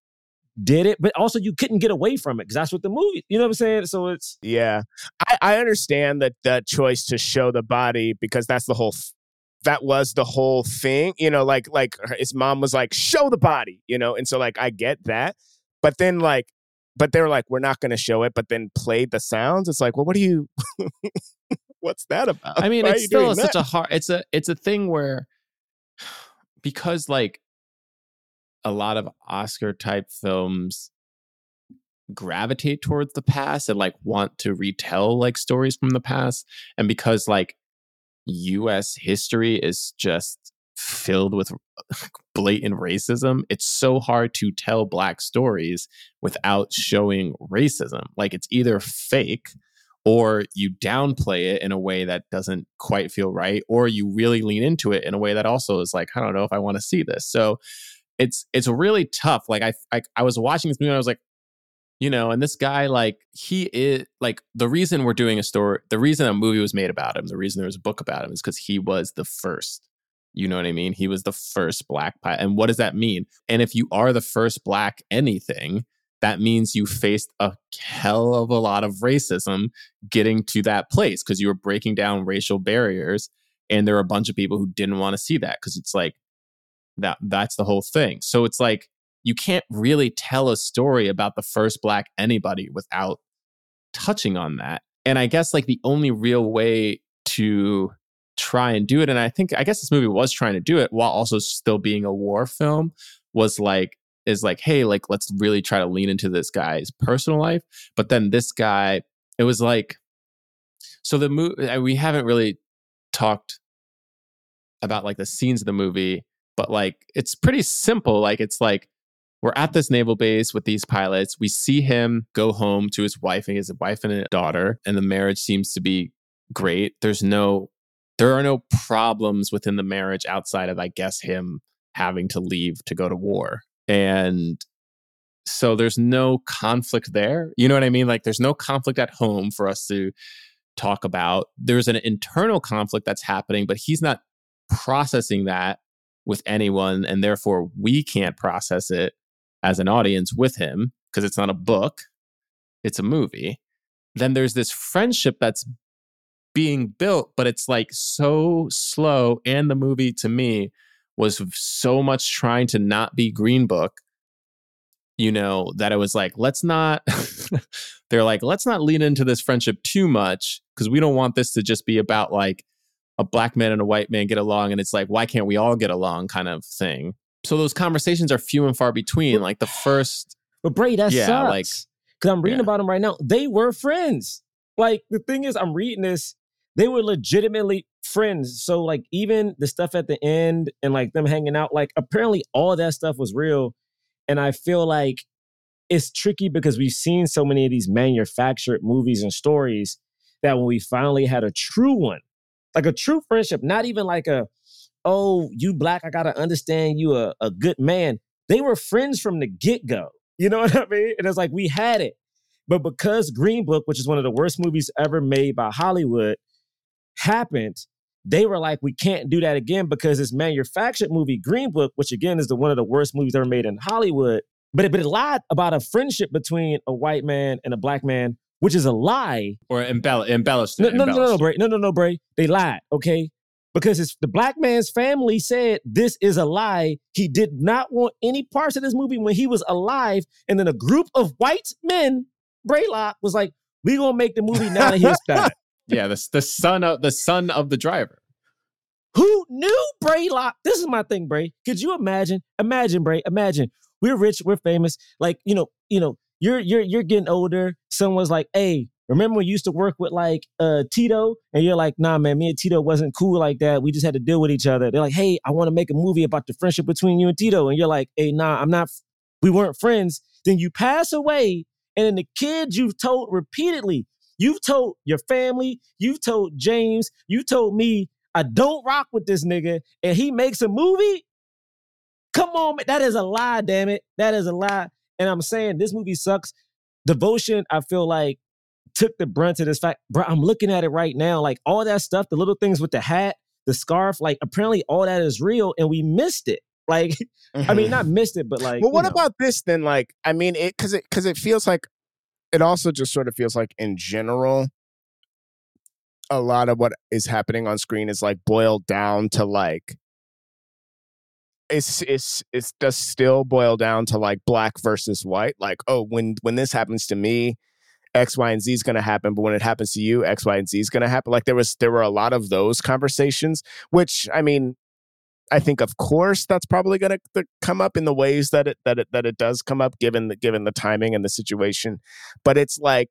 did it, but also you couldn't get away from it because that's what the movie, you know what I'm saying? So it's yeah. I i understand that that choice to show the body because that's the whole that was the whole thing you know like like his mom was like show the body you know and so like i get that but then like but they're like we're not going to show it but then played the sounds it's like well what do you what's that about I mean, Why it's still such that? a hard. It's a it's a thing where because like a lot of Oscar type films gravitate towards the past and like want to retell like stories from the past, and because like U.S. history is just filled with blatant racism, it's so hard to tell black stories without showing racism. Like it's either fake or you downplay it in a way that doesn't quite feel right or you really lean into it in a way that also is like i don't know if i want to see this so it's it's really tough like I, I i was watching this movie and i was like you know and this guy like he is like the reason we're doing a story the reason a movie was made about him the reason there was a book about him is because he was the first you know what i mean he was the first black pilot and what does that mean and if you are the first black anything that means you faced a hell of a lot of racism getting to that place because you were breaking down racial barriers and there are a bunch of people who didn't want to see that because it's like that that's the whole thing. So it's like you can't really tell a story about the first black anybody without touching on that. And I guess like the only real way to try and do it and I think I guess this movie was trying to do it while also still being a war film was like is like hey like let's really try to lean into this guy's personal life but then this guy it was like so the movie we haven't really talked about like the scenes of the movie but like it's pretty simple like it's like we're at this naval base with these pilots. We see him go home to his wife and his wife and a daughter and the marriage seems to be great. There's no there are no problems within the marriage outside of i guess him having to leave to go to war. And so there's no conflict there. You know what i mean? Like there's no conflict at home for us to talk about. There's an internal conflict that's happening but he's not processing that with anyone and therefore we can't process it as an audience with him because it's not a book it's a movie then there's this friendship that's being built but it's like so slow and the movie to me was so much trying to not be green book you know that it was like let's not they're like let's not lean into this friendship too much because we don't want this to just be about like a black man and a white man get along and it's like why can't we all get along? kind of thing so those conversations are few and far between like the first But Bray, that Yeah, sucks. like- Because I'm reading yeah. about them right now. They were friends. Like the thing is, I'm reading this. They were legitimately friends. So like even the stuff at the end and like them hanging out, like apparently all that stuff was real. And I feel like it's tricky because we've seen so many of these manufactured movies and stories that when we finally had a true one, like a true friendship, not even like a, oh, you black, I gotta understand you a, a good man. They were friends from the get-go. You know what I mean? And it's like we had it. But because Green Book, which is one of the worst movies ever made by Hollywood, happened, they were like, we can't do that again because this manufactured movie, Green Book, which again is the one of the worst movies ever made in Hollywood, but it, but it lied about a friendship between a white man and a black man, which is a lie. or embell- embellished No, no, no, no, no. Bray. No, no, no, Bray. They lied, okay? Because the black man's family said this is a lie. He did not want any parts of this movie when he was alive. And then a group of white men, Braylock, was like, we gonna make the movie now that he's dead. yeah the, the son of the son of the driver Who knew Braylock? This is my thing, Bray. Could you imagine? Imagine, Bray. Imagine we're rich, we're famous. Like you know, you know, you're you're you're getting older. Someone's like, "Hey, remember when you used to work with like uh Tito?" And you're like, "Nah, man, me and Tito wasn't cool like that. We just had to deal with each other." They're like, "Hey, I want to make a movie about the friendship between you and Tito," and you're like, "Hey, nah, I'm not. We weren't friends." Then you pass away, and then the kids you've told repeatedly. You've told your family, you've told James, you told me, I don't rock with this nigga, and he makes a movie. Come on, man. That is a lie, damn it. That is a lie. And I'm saying this movie sucks. Devotion, I feel like, took the brunt of this fact. Bro, I'm looking at it right now. Like all that stuff, the little things with the hat, the scarf, like apparently all that is real, and we missed it. Like, I mean, not mm-hmm. missed it, but like. well, what know. about this then? Like, I mean, it because it because it feels like it also just sort of feels like in general, a lot of what is happening on screen is like boiled down to like it's it's it's does still boil down to like black versus white. Like, oh, when when this happens to me, X, Y, and Z is going to happen, but when it happens to you, X, Y, and Z is going to happen. Like there was there were a lot of those conversations, which I mean, I think of course that's probably going to come up in the ways that it that it that it does come up given the given the timing and the situation. But it's like,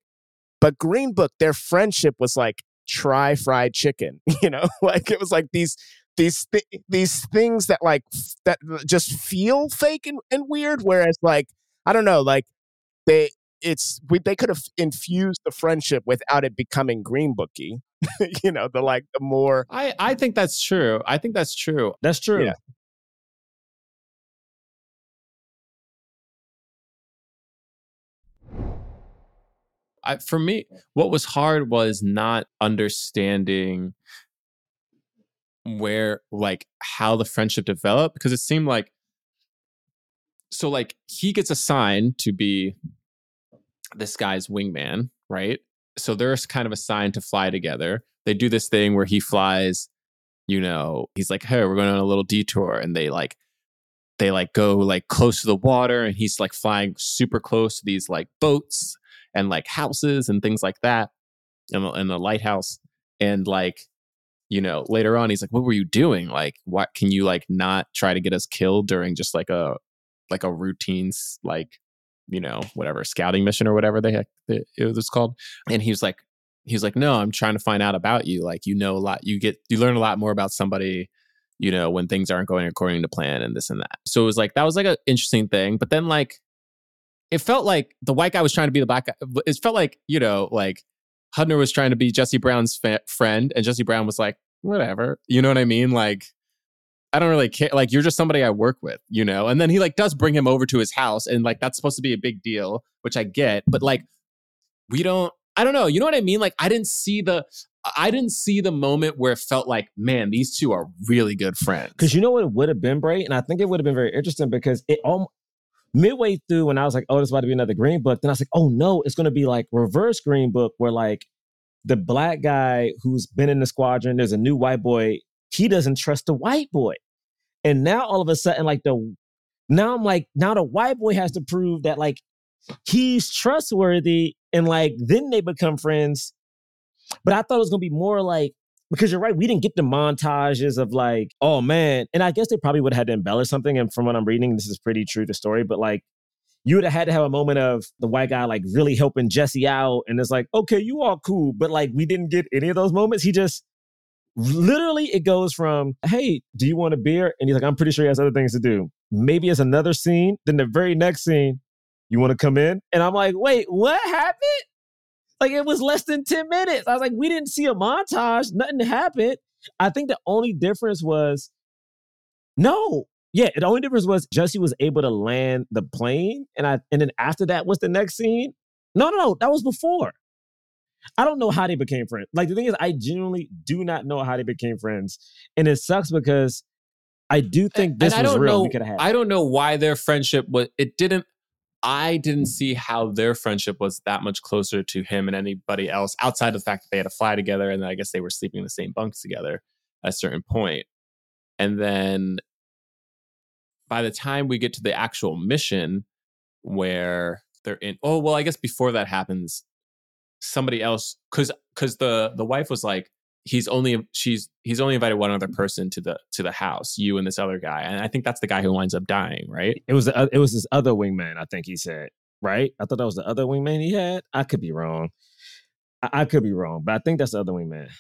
but Green Book, their friendship was like try fried chicken, you know, like it was like these these th- these things that like that just feel fake and, and weird. Whereas like I don't know, like they it's we, they could have infused the friendship without it becoming green booky. you know, the like the more I, I think that's true. I think that's true. That's true. Yeah. I, for me, what was hard was not understanding where, like, how the friendship developed because it seemed like, so, like, he gets assigned to be this guy's wingman, right? So they're kind of assigned to fly together. They do this thing where he flies you know, he's like, "Hey, we're going on a little detour," and they like they like go like close to the water, and he's like flying super close to these like boats and like houses and things like that, and, the, the lighthouse, and like you know later on he's like what were you doing like what can you like not try to get us killed during just like a like a routine like you know whatever scouting mission or whatever they had, it was called and he was like he was like no i'm trying to find out about you like you know a lot you get you learn a lot more about somebody you know when things aren't going according to plan and this and that so it was like that was like an interesting thing but then like it felt like the white guy was trying to be the black guy it felt like you know like Hudner was trying to be Jesse Brown's fa- friend, and Jesse Brown was like, whatever. You know what I mean? Like, I don't really care. Like, you're just somebody I work with, you know? And then he like does bring him over to his house, and like that's supposed to be a big deal, which I get, but like, we don't, I don't know. You know what I mean? Like, I didn't see the, I didn't see the moment where it felt like, man, these two are really good friends. Because you know what it would have been great, and I think it would have been very interesting because it all midway through when I was like, oh, this is about to be another Green Book, then I was like, oh no, it's gonna be like reverse Green Book, where like the black guy who's been in the squadron, there's a new white boy, he doesn't trust the white boy, and now all of a sudden, like the now I'm like, now the white boy has to prove that like he's trustworthy, and like then they become friends. But I thought it was gonna be more like because you're right, we didn't get the montages of like, oh man, and I guess they probably would have had to embellish something. And from what I'm reading, this is pretty true to story. But like, you would have had to have a moment of the white guy like really helping Jesse out, and it's like, okay, you all cool, but like we didn't get any of those moments. He just literally it goes from, hey, do you want a beer? And he's like, I'm pretty sure he has other things to do. Maybe it's another scene. Then the very next scene, you want to come in? And I'm like, wait, what happened? Like it was less than 10 minutes. I was like, we didn't see a montage. Nothing happened. I think the only difference was no. Yeah, the only difference was Jesse was able to land the plane. And I and then after that, what's the next scene? No, no, no. That was before. I don't know how they became friends. Like the thing is, I genuinely do not know how they became friends. And it sucks because I do think this and I was don't real. know. we could have. I don't know why their friendship was. It didn't. I didn't mm. see how their friendship was that much closer to him and anybody else outside of the fact that they had to fly together and I guess they were sleeping in the same bunks together at a certain point. And then by the time we get to the actual mission where they're in oh well I guess before that happens somebody else cuz cuz the the wife was like he's only she's he's only invited one other person to the to the house you and this other guy and I think that's the guy who winds up dying right It was the, it was this other wingman. I think he said right. I thought that was the other wingman he had. I could be wrong. I, I could be wrong, but I think that's the other wingman.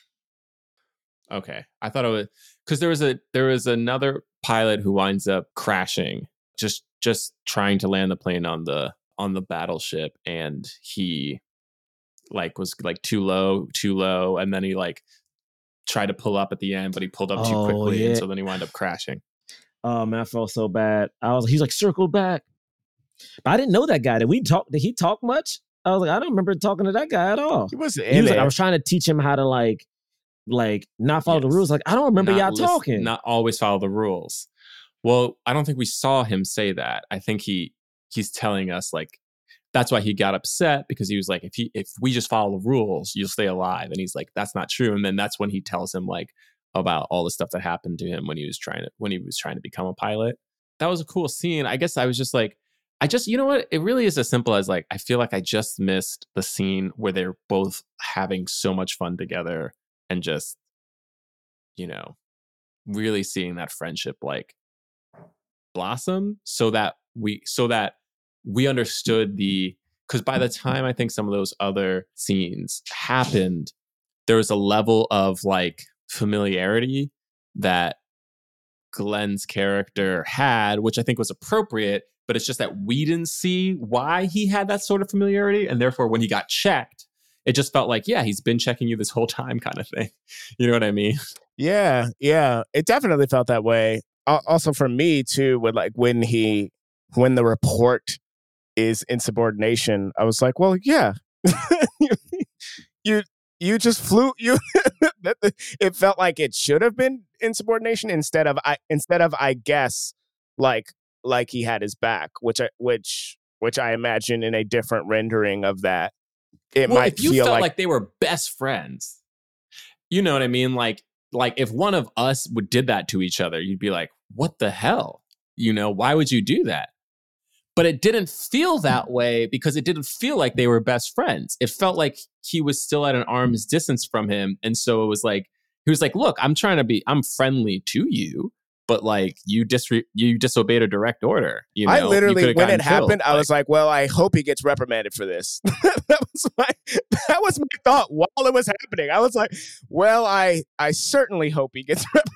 Okay. I thought it was because there was a there was another pilot who winds up crashing, just just trying to land the plane on the on the battleship, and he like was like too low, too low, and then he like tried to pull up at the end, but he pulled up too Oh, quickly, yeah. and so then he wound up crashing. Oh man, I felt so bad. I was he's like circle back, but I didn't know that guy. Did we talk? Did he talk much? I was like, I don't remember talking to that guy at all. He was He was like. I was trying to teach him how to like, like not follow the rules. Like I don't remember Not y'all listen- talking. Not always follow the rules. Well, I don't think we saw him say that. I think he he's telling us like that's why he got upset because he was like if he if we just follow the rules, you'll stay alive. And he's like that's not true. And then that's when he tells him like about all the stuff that happened to him when he was trying to when he was trying to become a pilot. That was a cool scene. I guess I was just like I just you know what? It really is as simple as like I feel like I just missed the scene where they're both having so much fun together and just you know really seeing that friendship like blossom so that we so that we understood the because by the time I think some of those other scenes happened, there was a level of like familiarity that Glen's character had, which I think was appropriate, but it's just that we didn't see why he had that sort of familiarity. And therefore, when he got checked, it just felt like, yeah, he's been checking you this whole time, kind of thing. You know what I mean? Yeah, yeah, it definitely felt that way. Also, for me too, with like when he, when the report is insubordination, I was like, well, yeah, you you just flew you. it felt like it should have been insubordination instead of I instead of I guess like like he had his back, which I which which I imagine in a different rendering of that, it well, might if you feel felt like, like, they were best friends, you know what I mean? Like like if one of us would did that to each other, you'd be like, "What the hell?" You know, why would you do that? But it didn't feel that way because it didn't feel like they were best friends. It felt like he was still at an arm's distance from him, and so it was like he was like, "Look, I'm trying to be, I'm friendly to you." But like you dis you disobeyed a direct order. You know, I literally, when it happened, killed. I was like, "Well, I hope he gets reprimanded for this." that was my that was my thought while it was happening. I was like, "Well, I I certainly hope he gets reprimanded for this."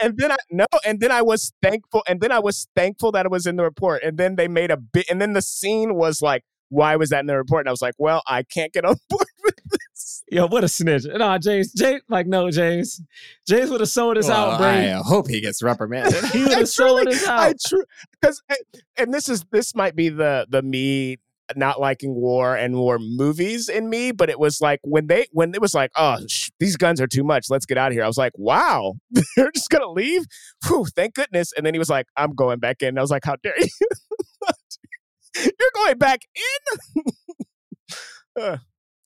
And then I no, and then I was thankful, and then I was thankful that it was in the report. And then they made a bit, and then the scene was like, "Why was that in the report?" And I was like, "Well, I can't get on board with this." Yo, what a snitch. Nah, James, James, like, no, James. James would have sold us Well, out, bro. I uh, hope he gets reprimanded. He would have sold truly- us I true because and this is this might be the the me not liking war and war movies in me, but it was like when they when it was like, oh, sh- these guns are too much. Let's get out of here. I was like, wow, they're just gonna leave. Whew, thank goodness. And then he was like, I'm going back in. I was like, how dare you? You're going back in. Uh,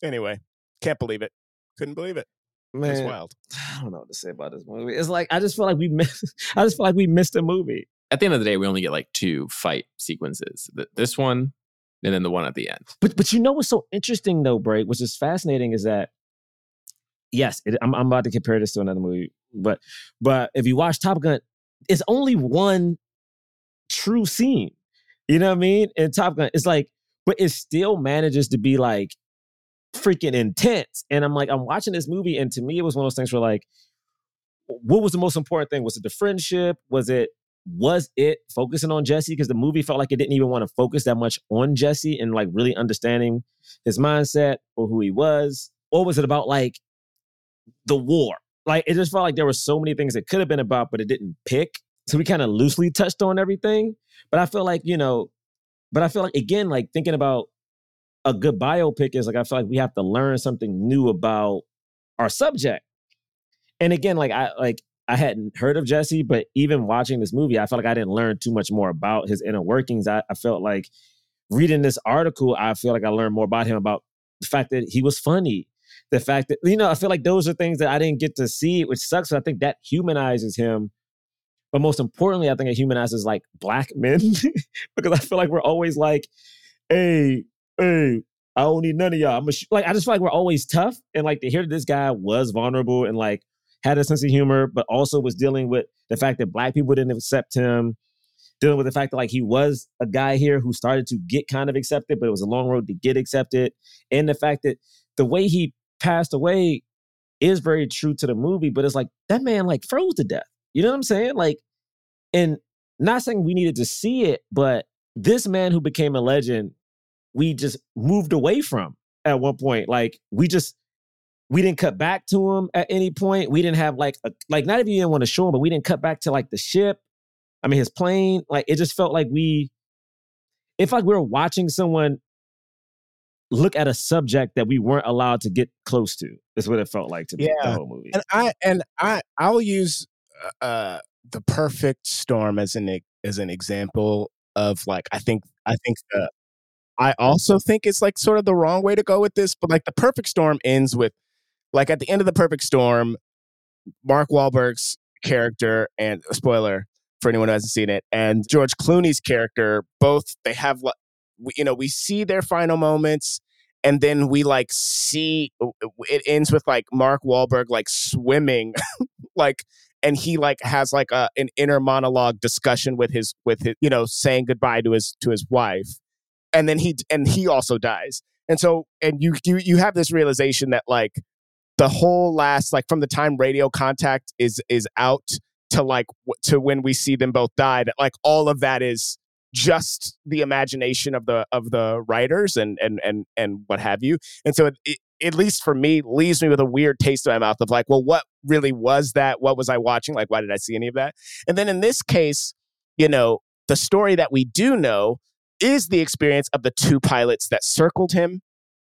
anyway, can't believe it. Couldn't believe it. It was Man, wild. I don't know what to say about this movie. It's like I just feel like we missed. I just feel like we missed a movie. At the end of the day, we only get like two fight sequences. This one, and then the one at the end. But but you know what's so interesting though, Bray, which is fascinating, is that yes, it, I'm I'm about to compare this to another movie, but but if you watch Top Gun, it's only one true scene. You know what I mean? In Top Gun, it's like, but it still manages to be like freaking intense. And I'm like, I'm watching this movie, and to me, it was one of those things where like, what was the most important thing? Was it the friendship? Was it was it focusing on Jesse? Because the movie felt like it didn't even want to focus that much on Jesse and like really understanding his mindset or who he was, or was it about like the war? Like it just felt like there were so many things it could have been about, but it didn't pick. So we kind of loosely touched on everything. But I feel like, you know, but I feel like again, like thinking about a good biopic is like I feel like we have to learn something new about our subject. And again, like I like I hadn't heard of Jesse, but even watching this movie, I felt like I didn't learn too much more about his inner workings. I, I felt like reading this article, I feel like I learned more about him about the fact that he was funny. The fact that, you know, I feel like those are things that I didn't get to see, which sucks. I think that humanizes him. But most importantly, I think it humanizes like black men because I feel like we're always like, hey, hey, I don't need none of y'all. I'm a sh-. like, I just feel like we're always tough. And like to hear that this guy was vulnerable and like had a sense of humor, but also was dealing with the fact that black people didn't accept him, dealing with the fact that like he was a guy here who started to get kind of accepted, but it was a long road to get accepted. And the fact that the way he passed away is very true to the movie, but it's like that man like froze to death. You know what I'm saying? Like, and not saying we needed to see it, but this man who became a legend, we just moved away from at one point. Like we just we didn't cut back to him at any point. We didn't have like a, like not even you didn't want to show him, but we didn't cut back to like the ship. I mean his plane. Like it just felt like we if like we were watching someone look at a subject that we weren't allowed to get close to. Is what it felt like to me. The Yeah. whole movie. and I and I I'll use uh, uh the perfect storm as an as an example of like I think I think the I also think it's like sort of the wrong way to go with this, but like the perfect storm ends with like at the end of the perfect storm, Mark Wahlberg's character and uh, spoiler for anyone who hasn't seen it, and George Clooney's character both they have you know we see their final moments and then we like see it ends with like Mark Wahlberg like swimming like and he like has like a an inner monologue discussion with his with his you know saying goodbye to his to his wife and then he and he also dies. And so and you you you have this realization that like the whole last like from the time radio contact is is out to like w- to when we see them both die that like all of that is just the imagination of the of the writers and and and and what have you. And so it, it at least for me leaves me with a weird taste in my mouth of like well what really was that? What was i watching? Like why did i see any of that? And then in this case you know the story that we do know is the experience of the two pilots that circled him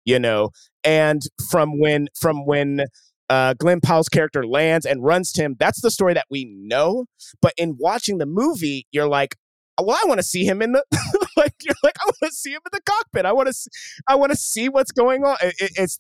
you know and from when from when uh, Glen Powell's character lands and runs to him. That's the story that we know. But in watching the movie, you're like, well, I want to see him in the like. You're like, I want to see him in the cockpit. I want to, see, I want to see what's going on. It- it- it's,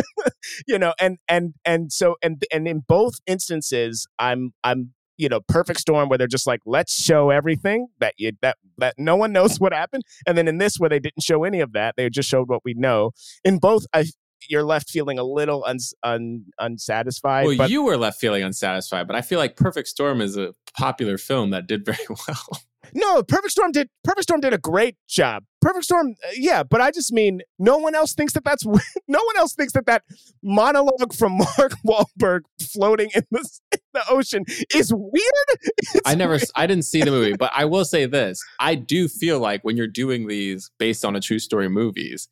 you know, and and and so and and in both instances, I'm I'm you know, perfect storm where they're just like, let's show everything that you that that no one knows what happened, and then in this where they didn't show any of that, they just showed what we know. In both, I you're left feeling a little uns, un, unsatisfied. Well, but you were left feeling unsatisfied, but I feel like Perfect Storm is a popular film that did very well. No, Perfect Storm did. Perfect Storm did a great job. Perfect Storm, uh, yeah, but I just mean no one else thinks that that's no one else thinks that that monologue from Mark Wahlberg floating in the the ocean is weird. It's I never, weird. I didn't see the movie, but I will say this: I do feel like when you're doing these based on a true story movies,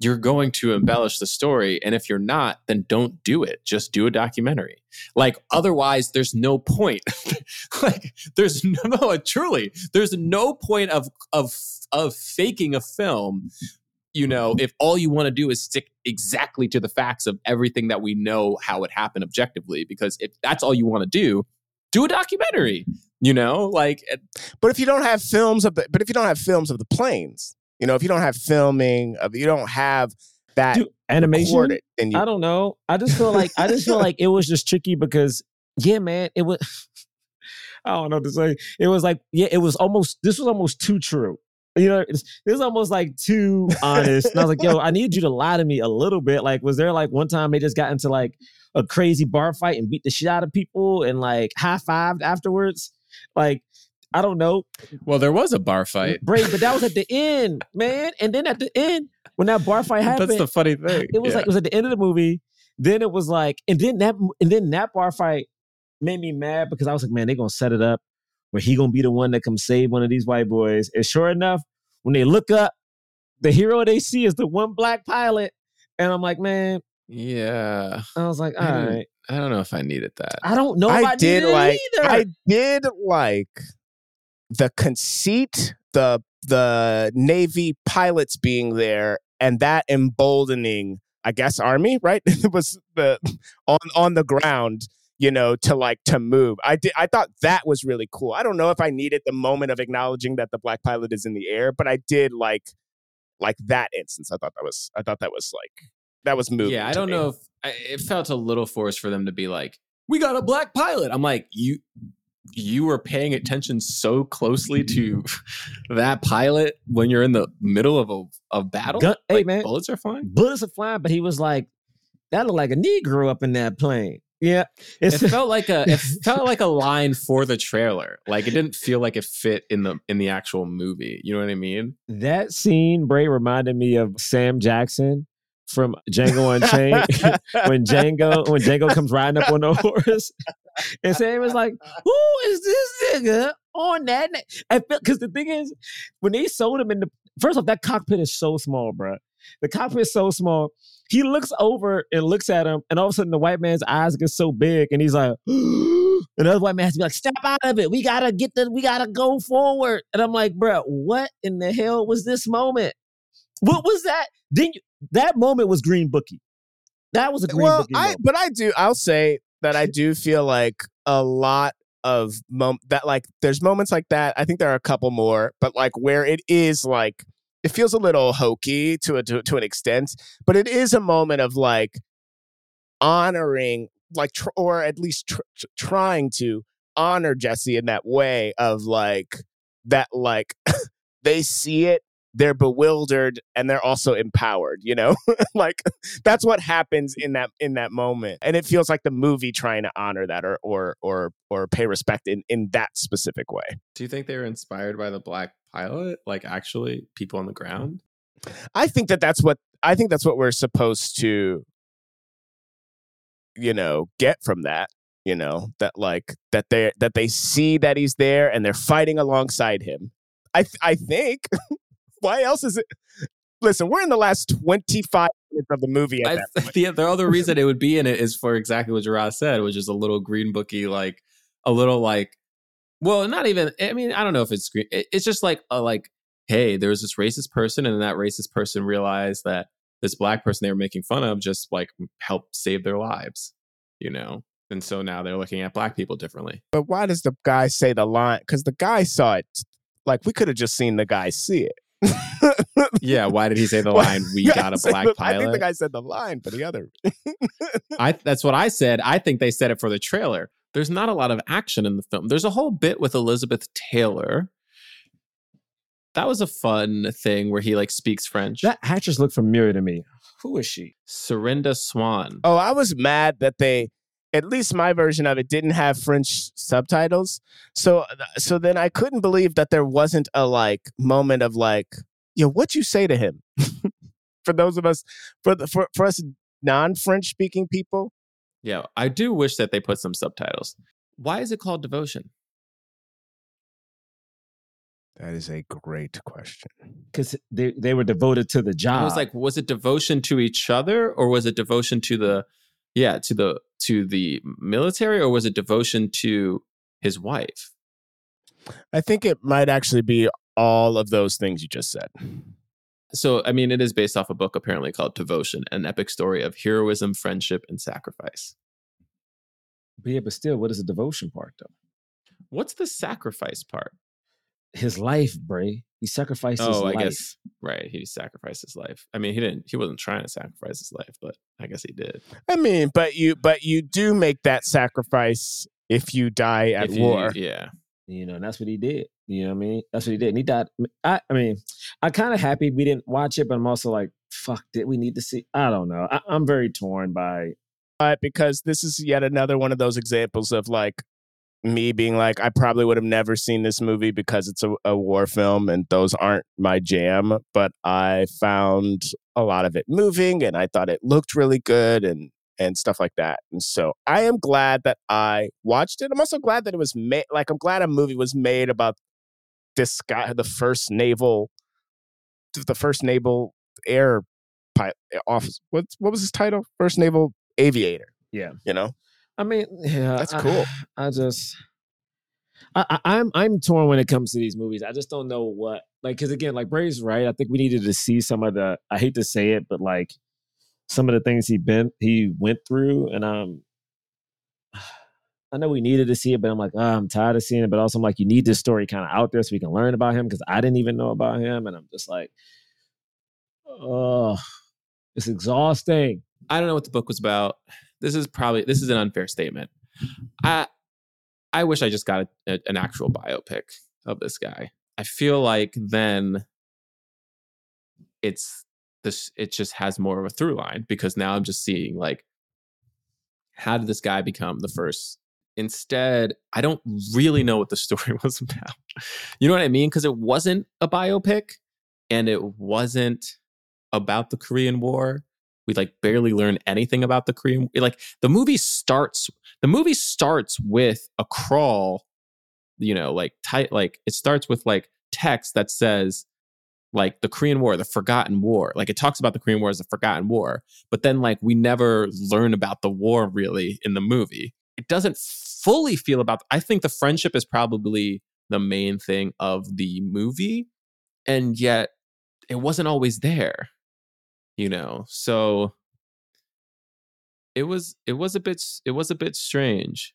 you're going to embellish the story, and if you're not, then don't do it. Just do a documentary. Like otherwise, there's no point. like there's no, no, truly, there's no point of of of faking a film. You know, if all you want to do is stick exactly to the facts of everything that we know how it happened objectively, because if that's all you want to do, do a documentary. You know, like eh But if you don't have films of the, but if you don't have films of the planes, you know, if you don't have filming of, you don't have that Dude, animation. recorded, then you I don't know. I just feel like I just feel like it was just tricky because yeah, man, it was. I don't know what to say. It was like yeah, it was almost. This was almost too true. You know, it's, this is almost like too honest. And I was like, yo, I need you to lie to me a little bit. Like, was there like one time they just got into like a crazy bar fight and beat the shit out of people and like high fived afterwards? Like, I don't know. well, there was a bar fight. Brave, but that was at the end, man. And then at the end, when that bar fight happened, That's the funny thing. it was Yeah. like it was at the end of the movie. Then it was like, and then that and then that bar fight made me mad because I was like, man, they're gonna set it up where he gonna be the one that come save one of these white boys. And sure enough, when they look up, the hero they see is the one black pilot. And I'm like, man, yeah. I was like, all I right. I don't know if I needed that. I don't know if I, I did it like either. I did like the conceit, the the Navy pilots being there, and that emboldening, I guess, army, right? it was the on on the ground, you know, to like to move. I did I thought that was really cool. I don't know if I needed the moment of acknowledging that the black pilot is in the air, but I did like like that instance. I thought that was I thought that was like that was moving. yeah, I don't me. know if I, it felt a little forced for them to be like, "We got a black pilot." I'm like, you you were paying attention so closely to that pilot when you're in the middle of a of battle. Gun- hey, man. bullets are fine. bullets are flying, but he was like, that looked like a Negro up in that plane. Yeah. It felt like a it felt like a line for the trailer. Like it didn't feel like it fit in the in the actual movie. You know what I mean? that scene, Bray, reminded me of Sam Jackson from Django Unchained when Django when Django comes riding up on the horse, and Sam is like, "Who is this nigga on that?" I feel because the thing is, when they sold him in the first off, that cockpit is so small, bro. The cockpit is so small. He looks over and looks at him, and all of a sudden the white man's eyes get so big, and he's like, and the other white man has to be like, "Step out of it. We gotta get the. We gotta go forward." And I'm like, bro, what in the hell was this moment? What was that? Then that moment was Green Bookie. That was a Green well, Bookie I moment. but I do. I'll say that I do feel like a lot of mom that like there's moments like that. I think there are a couple more, but like where it is like it feels a little hokey to a to, to an extent, but it is a moment of like honoring like tr- or at least tr- tr- trying to honor Jesse in that way of like that like they see it they're bewildered and they're also empowered you know? Like that's what happens in that in that moment and it feels like the movie trying to honor that or or or or pay respect in in that specific way. Do you think they were inspired by the black pilot? Like actually people on the ground? i think that that's what i think that's what we're supposed to you know get from that you know that like that they that they see that he's there and they're fighting alongside him i th- i think why else is it listen we're in the last 25 minutes of the movie at I, that point. the, the other reason it would be in it is for exactly what Jerah said, which is a little green booky, like a little like, well, not even. I mean, I don't know if it's. It's just like a like, hey, there was this racist person, and then that racist person realized that this black person they were making fun of just like helped save their lives, you know. And so now they're looking at black people differently. but why does the guy say the line because the guy saw it Like we could have just seen the guy see it. Yeah, why did he say the line "We got a black the- I think the guy said the line, but the other. I that's what I said. I think they said it for the trailer. There's not a lot of action in the film. There's a whole bit with Elizabeth Taylor. That was a fun thing where he like speaks French. That actress looked familiar to me. Who is she? Serinda Swan. Oh, I was mad that they, at least my version of it, didn't have French subtitles. So, so then I couldn't believe that there wasn't a like moment of like, yo, what you say to him? for those of us, for the, for for us non-French speaking people, Yeah, I do wish that they put some subtitles. Why is it called Devotion? that is a great question. Because they, they were devoted to the job. I was like, was it devotion to each other or was it devotion to the yeah, to the to the military or was it devotion to his wife? I think it might actually be all of those things you just said. So, I mean, it is based off a book apparently called Devotion, an epic story of heroism, friendship, and sacrifice. but yeah, but still, what is the devotion part though? What's the sacrifice part? His life, Bray. He sacrificed his Oh, I life. guess right. He sacrificed his life. I mean, he didn't. He wasn't trying to sacrifice his life, but I guess he did. I mean, but you but you do make that sacrifice if you die at If you- war. yeah. You know, and that's what he did. You know what I mean? That's what he did. And he died. I, I mean, I'm kind of happy we didn't watch it, but I'm also like, fuck, did we need to see? I don't know. I, I'm very torn by. But because this is yet another one of those examples of like me being like, I probably would have never seen this movie because it's a, a war film and those aren't my jam. But I found a lot of it moving and I thought it looked really good and and stuff like that. And so I am glad that I watched it. I'm also glad that it was made like I'm glad a movie was made about this guy, had the first naval the first naval air pilot office. What what was his title? First naval aviator. Yeah. You know? I mean, yeah, That's cool. I, just, I, I, I'm I'm torn when it comes to these movies. I just don't know what like because again, like Bray's right. I think we needed to see some of the. I hate to say it, but like some of the things he been he went through, and um, I know we needed to see it, but I'm like, ah, I'm tired of seeing it. But also, I'm like, you need this story kind of out there so we can learn about him because I didn't even know about him, and I'm just like, oh, it's exhausting. I don't know what the book was about. This is probably this is an unfair statement. I I wish I just got a, a- an actual biopic of this guy. I feel like then it's this it just has more of a through line because now I'm just seeing like how did this guy become the first instead I don't really know what the story was about. You know what I mean? Because it wasn't a biopic and it wasn't about the Korean War we like barely learn anything about the Korean like the movie starts the movie starts with a crawl you know like tight like it starts with like text that says like the Korean War the forgotten war like it talks about the Korean War as a forgotten war but then like we never learn about the war really in the movie it doesn't fully feel about I think the friendship is probably the main thing of the movie and yet it wasn't always there you know so it was it was a bit it was a bit strange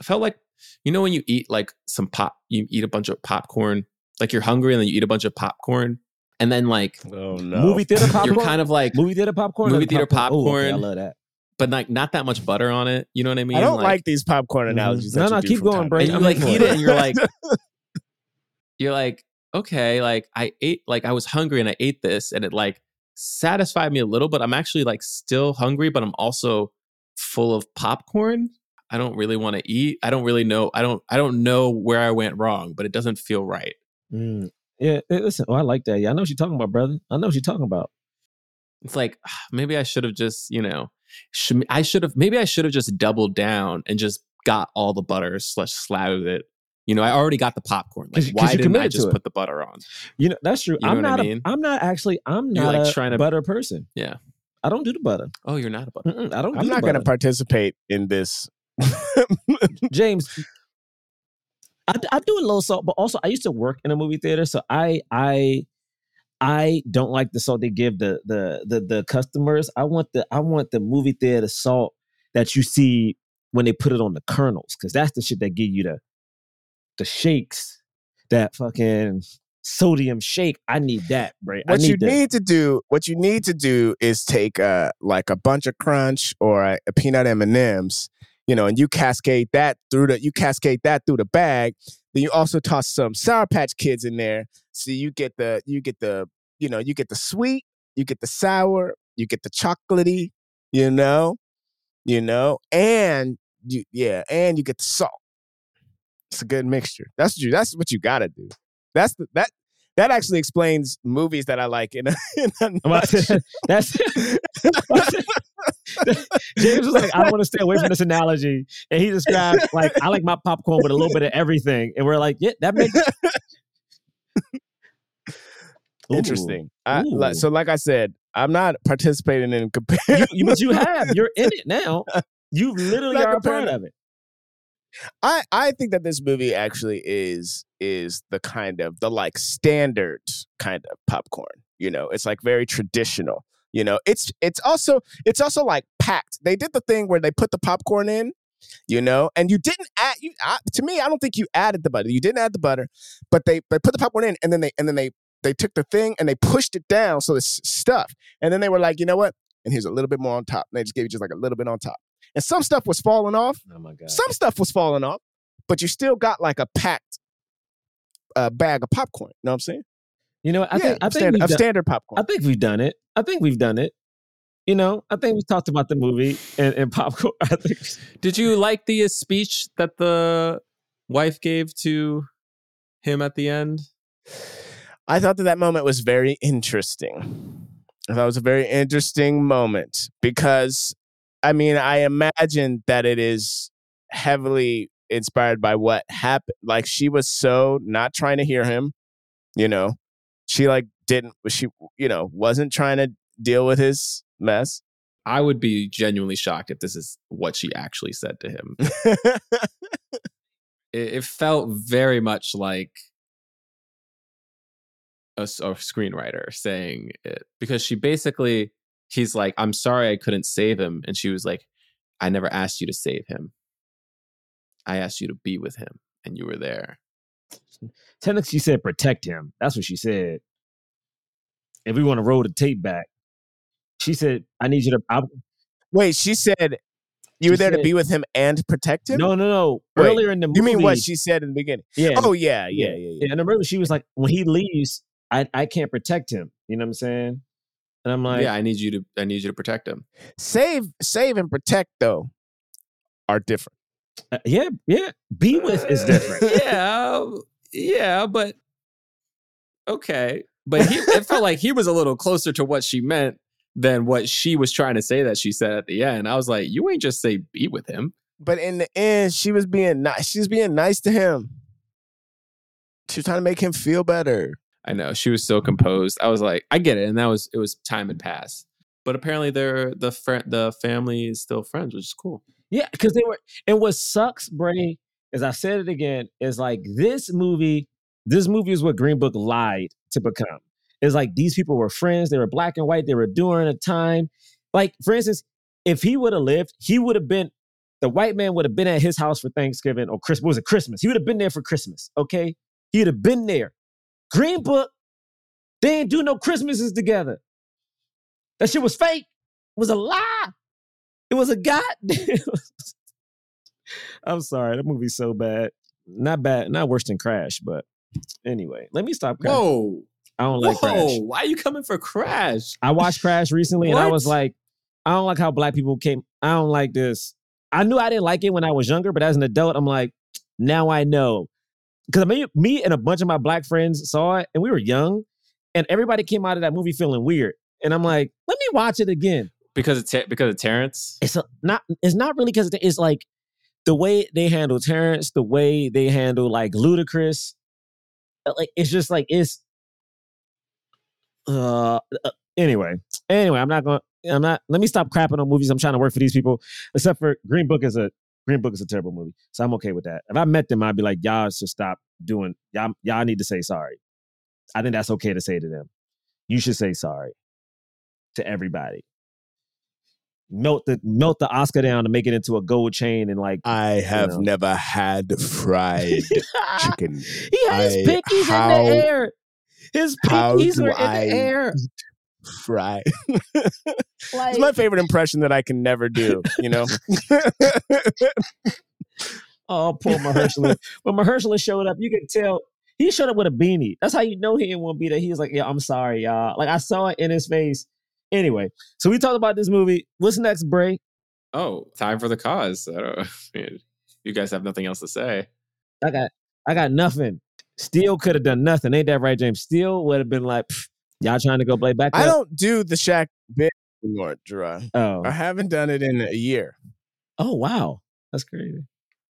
i felt like you know when you eat like some pop you eat a bunch of popcorn like you're hungry and then you eat a bunch of popcorn and then like Oh no. Movie theater popcorn. you're kind of like movie theater popcorn. or Movie the theater Oh, okay, I love that. But like not that much butter on it you know what i mean I don't like, these popcorn Mhm. analogies. No, no, keep going, time bro. to you like eat it. it and you're like you're like okay like i ate like i was hungry and i ate this and it like satisfied me a little but i'm actually like still hungry but i'm also full of popcorn i don't really want to eat i don't really know i don't i don't know where i went wrong but it doesn't feel right Mm. Yeah, eh, listen. Oh, I like that. Yeah, I know what you're talking about, brother. I know what you're talking about. it's like ah, maybe i should have just you know should, i should have maybe i should have just doubled down and just got all the butter slash slathered it you know i already got the popcorn like 'Cause you- 'cause why you didn't i just put the butter on You know that's true. You know I'm what I not. mean? A, I'm not actually. I'm You're, not like, a trying to- butter person. Yeah. I don't do the butter. oh you're not a butter Mm-mm, I don't. I'm do not going going to participate in this. James, I, I do a little salt, but also I used to work in a movie theater, so I I I don't like the salt they give the the the the customers. I want the I want the movie theater salt that you see when they put it on the kernels, because that's the shit that give you the the shakes. that fucking sodium shake. I need that, bro. I What you need that. need to do, what you need to do is take uh like a bunch of crunch or a, a peanut M and M's, you know, and you cascade that through the you cascade that through the bag. Then you also toss some Sour Patch Kids in there, so you get the you get the you know you get the sweet, you get the sour, you get the chocolatey, you know, you know, and you yeah, and you get the salt. It's a good mixture. That's what you. That's what you gotta do. That's the, that. That actually explains movies that I like in a, in a nutshell. That's James was like, I want to stay away from this analogy, and he described like I like my popcorn with a little bit of everything, and we're like, yeah, that makes Ooh. interesting. I, Ooh. like, so, like I said, I'm not participating in comparing. You, but you have, you're in it now. You literally are a part of it. I I think that this movie actually is is the kind of the like standard kind of popcorn. You know, it's like very traditional. You know, it's it's also it's also like packed. They did the thing where they put the popcorn in, you know, and you didn't add. You I, to me, I don't think you added the butter. You didn't add the butter, but they they put the popcorn in, and then they and then they they took the thing and they pushed it down so it's stuff, and then they were like, you know what? And here's a little bit more on top. And they just gave you just like a little bit on top, and some stuff was falling off. Oh my god. Some stuff was falling off, but you still got like a packed uh, bag of popcorn. You know what I'm saying? You know. I yeah, think I think standard, we've done, standard popcorn. I think we've done it. I think we've done it. You know, I think we talked about the movie and, and popcorn. I think Did you like the uh, speech that the wife gave to him at the end? I thought that that moment was very interesting. I thought it was a very interesting moment because, I mean, I imagine that it is heavily inspired by what happened. Like she was so not trying to hear him, you know. She like didn't. She you know wasn't trying to deal with his mess. I would be genuinely shocked if this is what she actually said to him. It, it felt very much like a, s- a screenwriter saying it because she basically, he's like, I'm sorry I couldn't save him. And she was like, I never asked you to save him. I asked you to be with him, and you were there. technically she said protect him. That's what she said. If we want to roll the tape back, she said, "I need you to." I, Wait, she said you were She there to be with him and protect him. no, no, no. Wait, Earlier in the movie, you mean what she said in the beginning? Yeah. Oh yeah, yeah, yeah, yeah. Yeah, and I remember she was like, when he leaves, I, I can't protect him. You know what I'm saying? And I'm like, yeah, I need you to. I need you to protect him. Save, save, and protect though are different. uh, yeah, yeah. Be with is different. yeah, yeah, but okay. But he, it felt like he was a little closer to what she meant than what she was trying to say that she said at the end. I was like, you ain't just say be with him. But in the end, she was being nice. She was being nice to him. She was trying to make him feel better. I know she was so composed. I was like, I get it, and that was it was time had passed. But apparently, they're the friend, the family is still friends, which is cool. Yeah, because they were. And what sucks, Bray, as I said it again, is like this movie. This movie is what Green Book lied to become. It's like these people were friends. They were black and white. They were during a time. Like for instance, if he would have lived, he would have been. The white man would have been at his house for Thanksgiving or Christmas. Was it Christmas? He would have been there for Christmas. Okay, he would have been there. Green Book, they ain't do no Christmases together. That shit was fake. It was a lie. It was a god. I'm sorry, that movie's so bad. Not bad, not worse than Crash, but anyway, let me stop Crash. Whoa, I don't like whoa! Crash. Why are you coming for Crash? I watched Crash recently and I was like, I don't like how black people came. I don't like this. I knew I didn't like it when I was younger, but as an adult, I'm like, now I know. Because me, me and a bunch of my black friends saw it and we were young and everybody came out of that movie feeling weird. And I'm like, let me watch it again. Because it's Ter- because of Terrence. it's a, not it's not really because it's like the way they handle Terrence, the way they handle like Ludacris, uh, like it's just like it's uh, uh, anyway. Anyway, I'm not going to I'm not let me stop crapping on movies. I'm trying to work for these people. Except for Green Book is a Green Book is a terrible movie. So I'm okay with that. If I met them, I'd be like, y'all should stop doing y'all y'all need to say sorry. I think that's okay to say to them. You should say sorry to everybody. melt the melt the Oscar down to make it into a gold chain and like I have know. never had fried chicken. he had his I- pinkies how- in the air. His pinkies were in I- the air. Fried. Like, It's my favorite impression that I can never do. You know. oh, poor Mahershala. when Mahershala showed up, you could tell he showed up with a beanie. That's how you know he didn't want to be there. He was like, "Yeah, I'm sorry, y'all." Like I saw it in his face. Anyway, so we talked about this movie. What's next, Bray? Oh, time for the cause. I don't, you guys have nothing else to say. I got I got nothing. Steele could have done nothing. Ain't that right, James? Steele would have been like, "Pff, y'all trying to go play back I don't do the Shaq bit anymore, Jerah. Oh. I haven't done it in a year. Oh wow. That's crazy.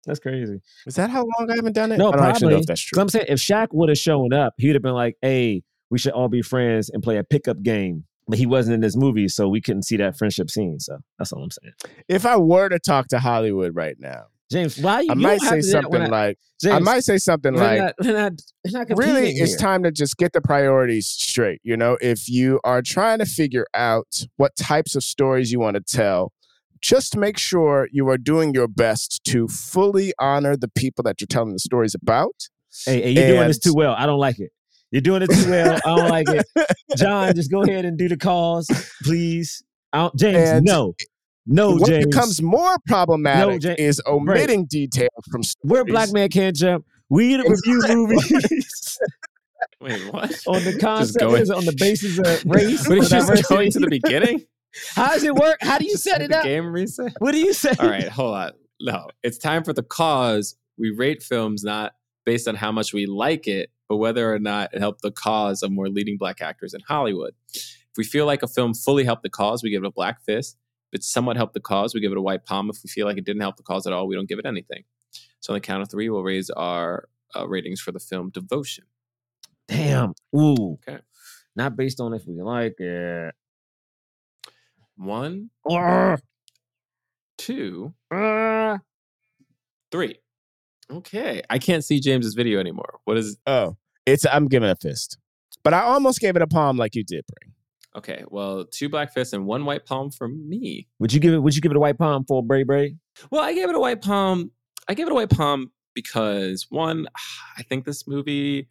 That's crazy. Is that how long I haven't done it? No, I don't actually know probably. if that's true. I'm saying if Shaq would have shown up, he'd have been like, hey, we should all be friends and play a pickup game. But he wasn't in this movie, so we couldn't see that friendship scene. So that's all I'm saying. If I were to talk to Hollywood right now, James, why you I might say to do that something when like, James, I might say something like, not, we're not, we're not really, it's here. time to just get the priorities straight. You know, if you are trying to figure out what types of stories you want to tell, just make sure you are doing your best to fully honor the people that you're telling the stories about. Hey, hey, you're doing this too well. I don't like it. You're doing it too well. I don't like it. John, just go ahead and do the calls, please. I don't, James, And no. No, what James. becomes more problematic Ja- is omitting details from We're Black Men Can't Jump. We review movies Wait, what? on the concept, going- is on the basis of race. What or did you just diversity. going to the beginning? How does it work? How do you set it the up? game reset? What do you say? All right, hold on. No, it's time for the cause. We rate films not based on how much we like it, but whether or not it helped the cause of more leading black actors in Hollywood. If we feel like a film fully helped the cause, we give it a black fist. If it somewhat helped the cause, we give it a white palm. If we feel like it didn't help the cause at all, we don't give it anything. So on the count of three, we'll raise our uh, ratings for the film Devotion. Damn. Ooh. Okay. Not based on if we like it. One, Or, two, uh, three. Okay, I can't see James's video anymore. What is? Oh, it's I'm giving a fist, but I almost gave it a palm like you did, Bray. Okay, well, two black fists and one white palm for me. would you give it? Would you give it a white palm for Bray Bray? Well, I gave it a white palm. I gave it a white palm because one, I think this movie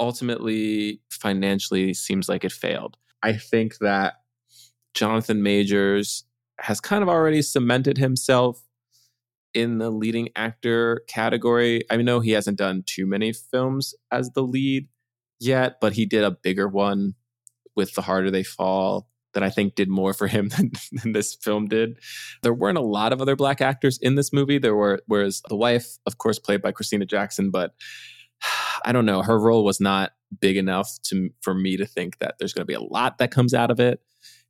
ultimately financially seems like it failed. I think that Jonathan Majors has kind of already cemented himself in the leading actor category. I know he hasn't done too many films as the lead yet, but he did a bigger one with The Harder They Fall that I think did more for him than, than this film did. There weren't a lot of other black actors in this movie. There were, whereas the wife, of course, played by Christina Jackson, but I don't know, her role was not big enough to for me to think that there's going to be a lot that comes out of it,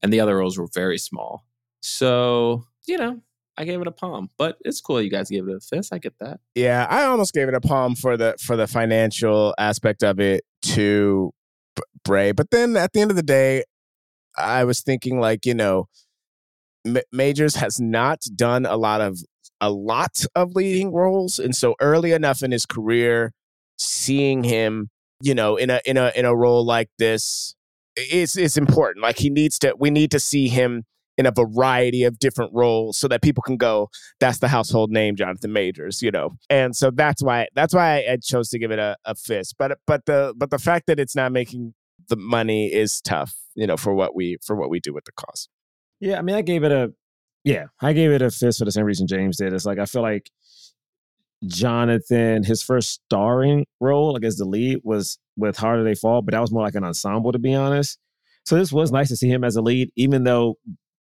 and the other roles were very small. So you know, I gave it a palm, but it's cool. You guys gave it a fist. I get that. Yeah, I almost gave it a palm for the for the financial aspect of it to B- Bray, but then at the end of the day, I was thinking like you know, M- Majors has not done a lot of a lot of leading roles, and so early enough in his career, seeing him, you know, in a in a in a role like this, it's it's important. Like he needs to, we need to see him in a variety of different roles so that people can go, that's the household name Jonathan Majors, you know. And so that's why that's why I chose to give it a, a fist. But but the but the fact that it's not making the money is tough, you know, for what we for what we do with the cause. Yeah, I mean, I gave it a yeah, I gave it a fist for the same reason James did. It's like I feel like Jonathan, his first starring role, like as the lead, was with Harder They Fall, but that was more like an ensemble, to be honest. So this was nice to see him as a lead, even though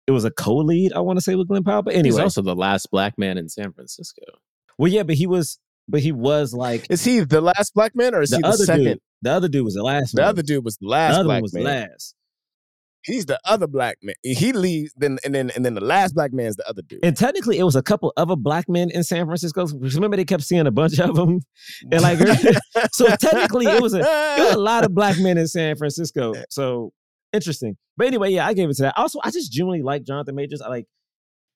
it was a co-lead. I want to say with Glen Powell, but anyway, He's also the last black man in San Francisco. well, yeah, but he was, but he was like Is he the last black man or is the he the other second? dude. The other dude was the last. The one. other dude was the the last other black one was man. last. He's the other black man. He leaves, then and then and then the last black man is the other dude. And technically, it was a couple other black men in San Francisco. Remember, they kept seeing a bunch of them, and like, so technically, it was a it was a lot of black men in San Francisco. So interesting. But anyway, yeah, I gave it to that. Also, I just genuinely like Jonathan Majors. I like.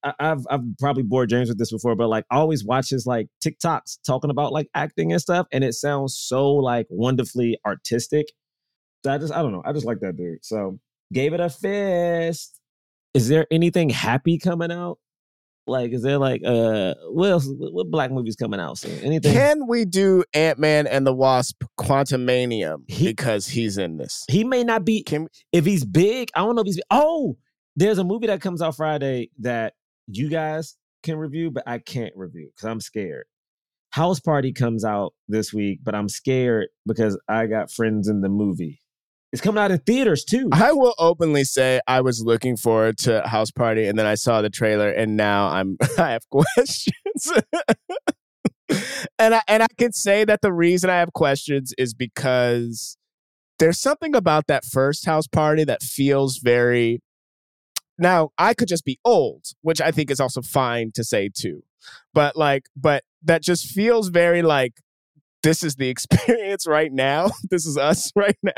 I, I've I've probably bored James with this before, but like, I always watch his like TikToks talking about like acting and stuff, and it sounds so like wonderfully artistic. So I just I don't know. I just like that dude. So gave it a fist. is there anything happy coming out? Like, is there like uh, what else? What, black movies coming out soon? Anything? Can we do Ant Man and the Wasp Quantumania He- because he's in this? he may not be. Can if he's big, I don't know if he's. Oh, there's a movie that comes out Friday that you guys can review, but I can't review because I'm scared. House Party comes out this week, but I'm scared because I got friends in the movie. It's coming out in theaters too. I will openly say I was looking forward to House Party and then I saw the trailer and now I'm I have questions. and I and I can say that the reason I have questions is because there's something about that first House Party that feels very now I could just be old, which I think is also fine to say too. But like but that just feels very like this is the experience right now. This is us right now.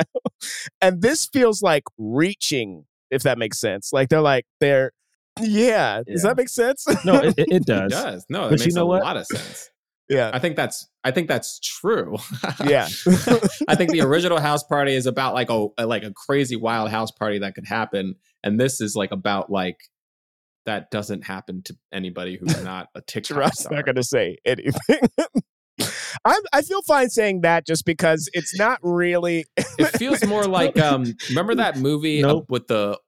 And this feels like reaching, if that makes sense. Like they're like, they're, yeah. Does that make sense? no, it, it, it It does. does. No, that But you makes know a what? lot of sense. yeah. I think that's I think that's true. Yeah. I think the original house party is about like a like a crazy wild house party that could happen, and this is like about like that doesn't happen to anybody who's not a TikTok Rob's star. not going to say anything. I'm, I feel fine saying that just because it's not really. It feels more like um remember that movie uh, Nope. with the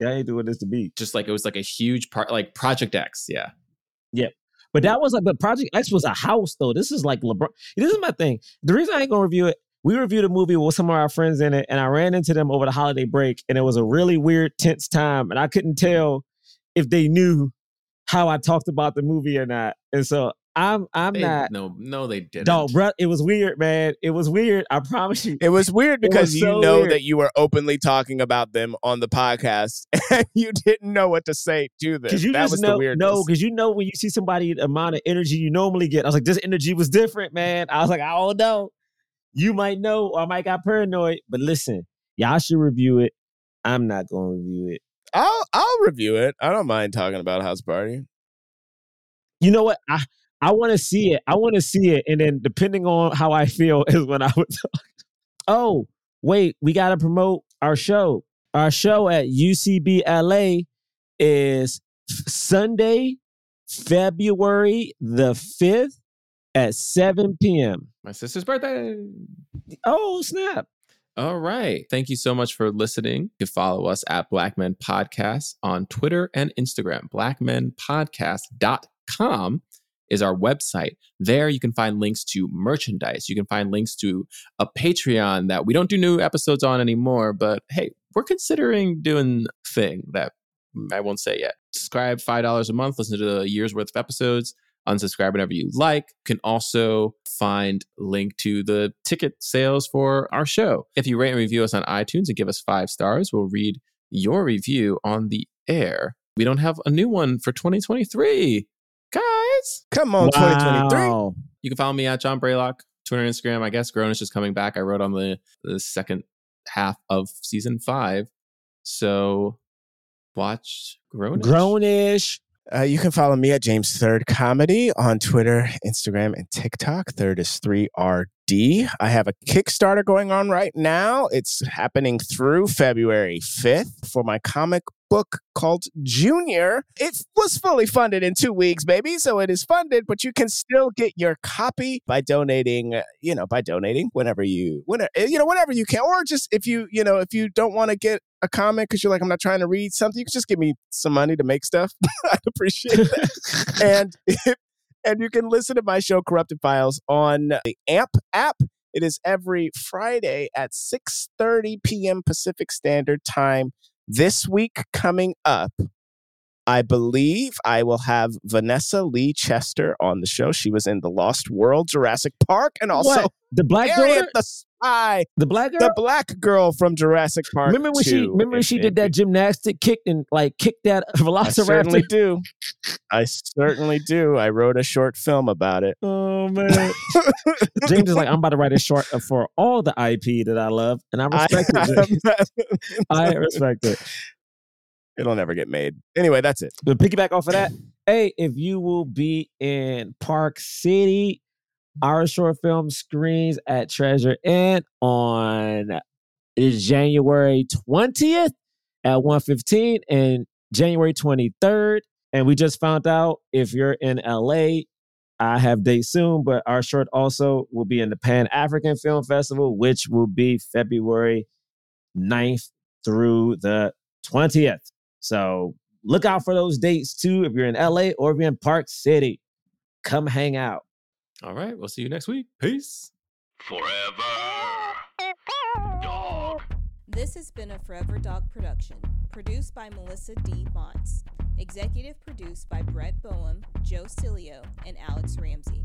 Yeah, I ain't doing this to be. just like it was like a huge part like Project X, yeah. Yep. But that was like, but Project X was a house though. This is like LeBron. This is my thing. The reason I ain't gonna review it, we reviewed a movie with some of our friends in it, and I ran into them over the holiday break, and it was a really weird, tense time, and I couldn't tell if they knew how I talked about the movie or not. And so I'm, I'm They- not. no, no, they didn't. Dog, bro, it was weird, man. It was weird. I promise you. It was weird It was because you so know weird. that you were openly talking about them on the podcast and you didn't know what to say to them. You that just was know, the weirdness. no, because you know when you see somebody the amount of energy you normally get. I was like, this energy was different, man. I was like, I don't know. You might know, or I might got paranoid. But listen, y'all should review it. I'm not gonna review it. I'll I'll review it. I don't mind talking about House Party. You know what? I I want to see it. I want to see it, and then depending on how I feel is when I would talk. Oh, wait, we gotta promote our show. Our show at UCB LA is Sunday, February the fifth at seven p.m. My sister's birthday. Oh snap! All right. Thank you so much for listening. You can follow us at Black Men Podcast on Twitter and Instagram. Blackmenpodcast.com is our website. There you can find links to merchandise. You can find links to a Patreon that we don't do new episodes on anymore, but hey, we're considering doing thing that I won't say yet. Subscribe $5 a month, listen to a year's worth of episodes unsubscribe whenever you like. You can also find link to the ticket sales for our show. If you rate and review us on iTunes and give us five stars, we'll read your review on the air. We don't have a new one for 2023. Guys, Come on, 2023. You can follow me at John Braylock, Twitter and Instagram. I guess Grown is just coming back. I wrote on the, the second half of season five. So watch Grown. Grownish. Uh, you can follow me at James Third Comedy on Twitter, Instagram, and TikTok. Third is 3RD. I have a Kickstarter going on right now. It's happening through February 5th for my comic book called Junior. It was fully funded in two weeks, baby. So it is funded, but you can still get your copy by donating, uh, you know, by donating whenever you, whenever, you know, whenever you can. Or just if you, you know, if you don't want to get a comment because you're like, I'm not trying to read something, you can just give me some money to make stuff. I'd appreciate that. and and you can listen to my show Corrupted Files on the AMP app. It is every Friday at 6:30 p.m. Pacific Standard Time. This week coming up, I believe I will have Vanessa Lee Chester on the show. She was in The Lost World, Jurassic Park, and also what? The black Harriet girl? the Spy, The black girl? the black girl from Jurassic Park. remember when she remember when she did that gymnastic kick and like kicked that velociraptor? I certainly do. I certainly do. I wrote a short film about it. Oh man. James is like, I'm about to write a short uh, for all the IP that I love, and I respect it. I respect it. It'll never get made. Anyway, that's it. To piggyback off of that, hey, if you will be in Park City, our short film screens at Treasure Inn on January 20th at 1:15 and January 23rd. And we just found out if you're in LA, I have dates soon, but our short also will be in the Pan African Film Festival, which will be February 9th through the 20th. So look out for those dates too if you're in LA or if you're in Park City. Come hang out. All right. We'll see you next week. Peace. Forever Dog. This has been a Forever Dog production, produced by Melissa D. Montz, executive produced by Brett Boehm, Joe Cilio, and Alex Ramsey.